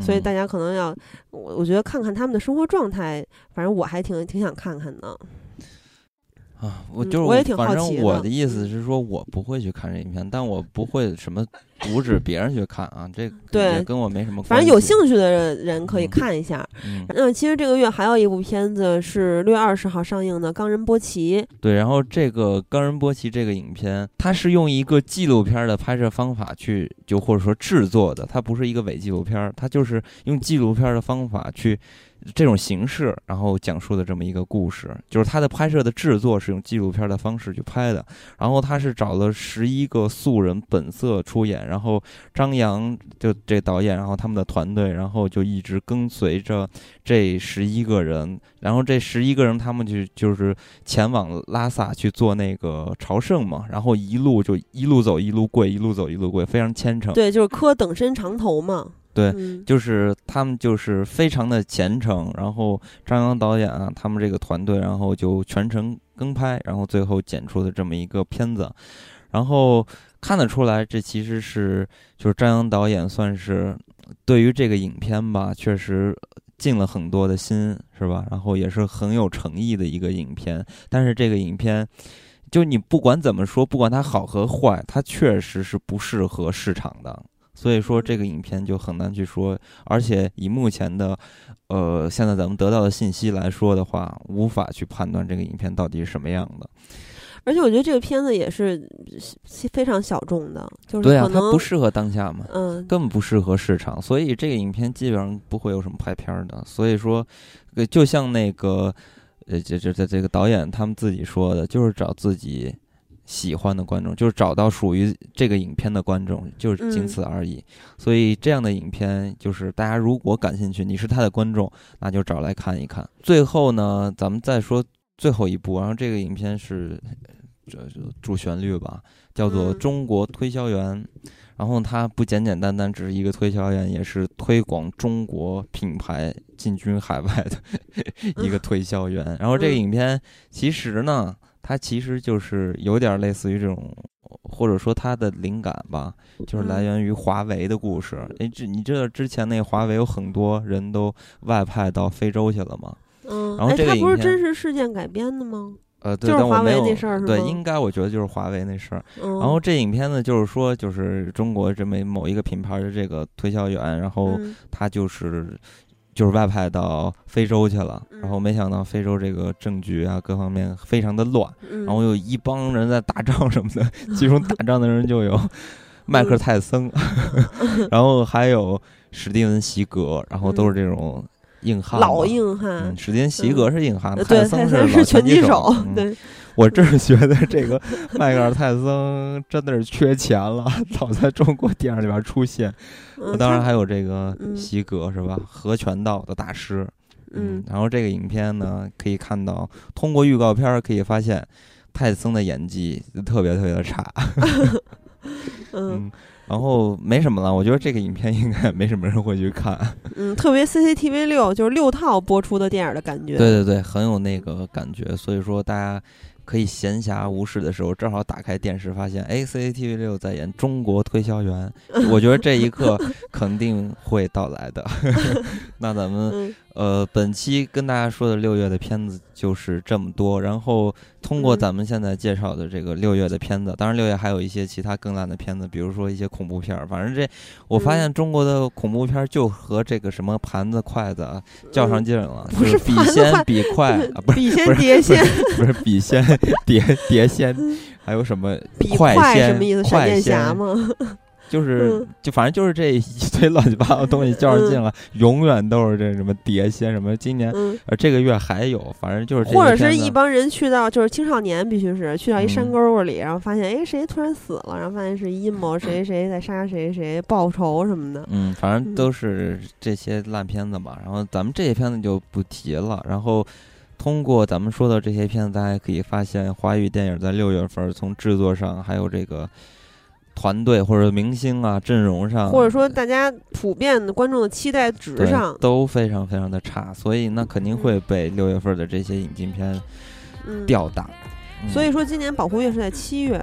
所以大家可能要，我我觉得看看他们的生活状态，反正我还挺挺想看看的。啊，我嗯就是我也挺反好奇的正我的意思是说，我不会去看这影片，但我不会什么阻止别人去看啊，这 对跟我没什么关系。反正有兴趣的人可以嗯看一下。嗯，那其实这个月还有一部片子是六月二十号上映的《冈仁波齐》。对，然后这个《冈仁波齐》这个影片，它是用一个纪录片的拍摄方法去，就或者说制作的，它不是一个伪纪录片，它就是用纪录片的方法去这种形式，然后讲述的这么一个故事。就是它的拍摄的制作是用纪录片的方式去拍的，然后他是找了十一个素人本色出演，然后张扬就这导演，然后他们的团队，然后就一直跟随着这十一个人，然后这十一个人他们就就是前往拉萨去做那个朝圣嘛，然后一路就一路走一路跪，一路走一路跪，非常虔诚。对，就是磕等身长头嘛。对嗯就是他们就是非常的虔诚，然后张扬导演啊，他们这个团队，然后就全程跟拍，然后最后剪出的这么一个片子，然后看得出来，这其实是就是张扬导演算是对于这个影片吧，确实尽了很多的心，是吧？然后也是很有诚意的一个影片，但是这个影片。就你不管怎么说，不管它好和坏，它确实是不适合市场的。所以说这个影片就很难去说，而且以目前的，呃，现在咱们得到的信息来说的话，无法去判断这个影片到底是什么样的。而且我觉得这个片子也是非常小众的，就是对啊它不适合当下嘛，嗯，根本不适合市场，所以这个影片基本上不会有什么拍片儿的。所以说，呃就像那个，呃，这这这这个导演他们自己说的，就是找自己喜欢的观众，就是找到属于这个影片的观众，就是仅嗯此而已。所以这样的影片，就是大家如果感兴趣，你是他的观众，那就找来看一看。最后呢，咱们再说最后一部，然后这个影片是这这主旋律吧，叫做《嗯中国推销员》。然后他不简简单单只是一个推销员，也是推广中国品牌进军海外的 一个推销员。然后这个嗯影片其实呢，它其实就是有点类似于这种，或者说它的灵感吧，就是来嗯源于华为的故事。诶，这你知道之前那华为有很多人都外派到非洲去了吗？嗯，然后哎，它不是这个影片真实事件改编的吗？呃，对，就是华为那事儿是对，应该我觉得就是华为那事儿。嗯，然后这影片呢，就是说，就是中国这么某一个品牌的这个推销员，然后嗯他就是就是外派到非洲去了，然后嗯没想到非洲这个政局啊各方面非常的乱，嗯。然后有一帮人在打仗什么的，其中打仗的人就有迈克尔泰森，然后还有史蒂文席格，然后都是这种硬汉，老硬汉。嗯，，史蒂文席格是硬汉，泰森是拳击手，嗯。对，我真是觉得这个迈克尔·泰森真的是缺钱了，老在中国电影里边出现。嗯当然还有这个嗯席格是吧？合拳道的大师。嗯然后这个影片呢，可以看到，通过预告片儿可以发现，泰森的演技特别特别的差。嗯嗯，然后没什么了，我觉得这个影片应该没什么人会去看。嗯，特别 CCTV 六就是六套播出的电影的感觉，对对对，很有那个感觉，所以说大家可以闲暇无事的时候，正好打开电视，发现哎，CCTV 六在演《中国推销员》，我觉得这一刻肯定会到来的。那咱们呃，本期跟大家说的六月的片子就是这么多，然后通过嗯咱们现在介绍的这个六月的片子，当然六月还有一些其他更烂的片子，比如说一些恐怖片儿。反正这我发嗯现中国的恐怖片儿就和这个什么盘子、筷子啊较上劲了，不就是是比盘子仙筷比筷啊，不是笔仙不是碟仙不是笔仙 碟碟仙，还有什么比快仙快什么意思？闪电侠仙吗？就是嗯就反正就是这一 堆乱七八糟的东西较上劲了，永远都是这什么碟仙什么，今年嗯，呃这个月还有，反正就是或者是一帮人去到，就是青少年必须是去到一山嗯沟沟里，然后发现哎谁突然死了，然后发现是阴谋，谁谁在杀谁谁报仇什么的。嗯，反正嗯都是这些烂片子嘛。然后咱们这些片子就不提了。然后通过咱们说的这些片子，大家可以发现华语电影在六月份从制作上，还有这个团队或者明星啊阵容上，或者说大家普遍的观众的期待值上，都非常非常的差，所以那肯定会被六月份的这些引进片嗯，吊打。嗯所以说今年保护月是在七月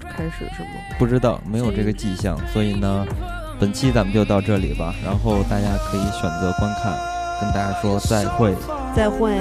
开始是吗？不知道没有这个迹象，所以呢，本期咱们就到这里吧。然后大家可以选择观看，跟大家说再会。再会。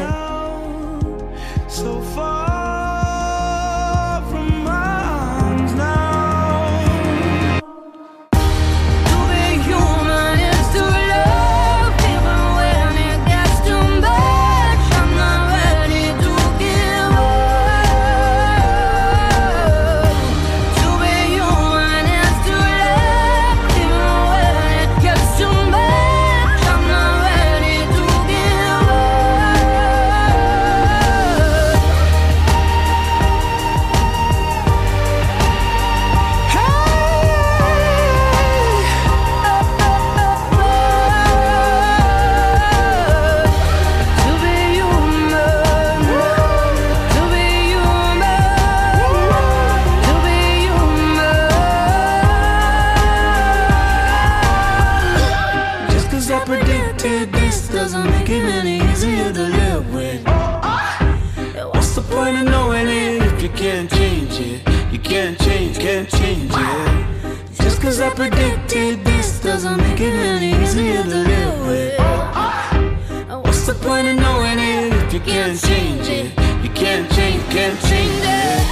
can't change it. You can't change, can't change it.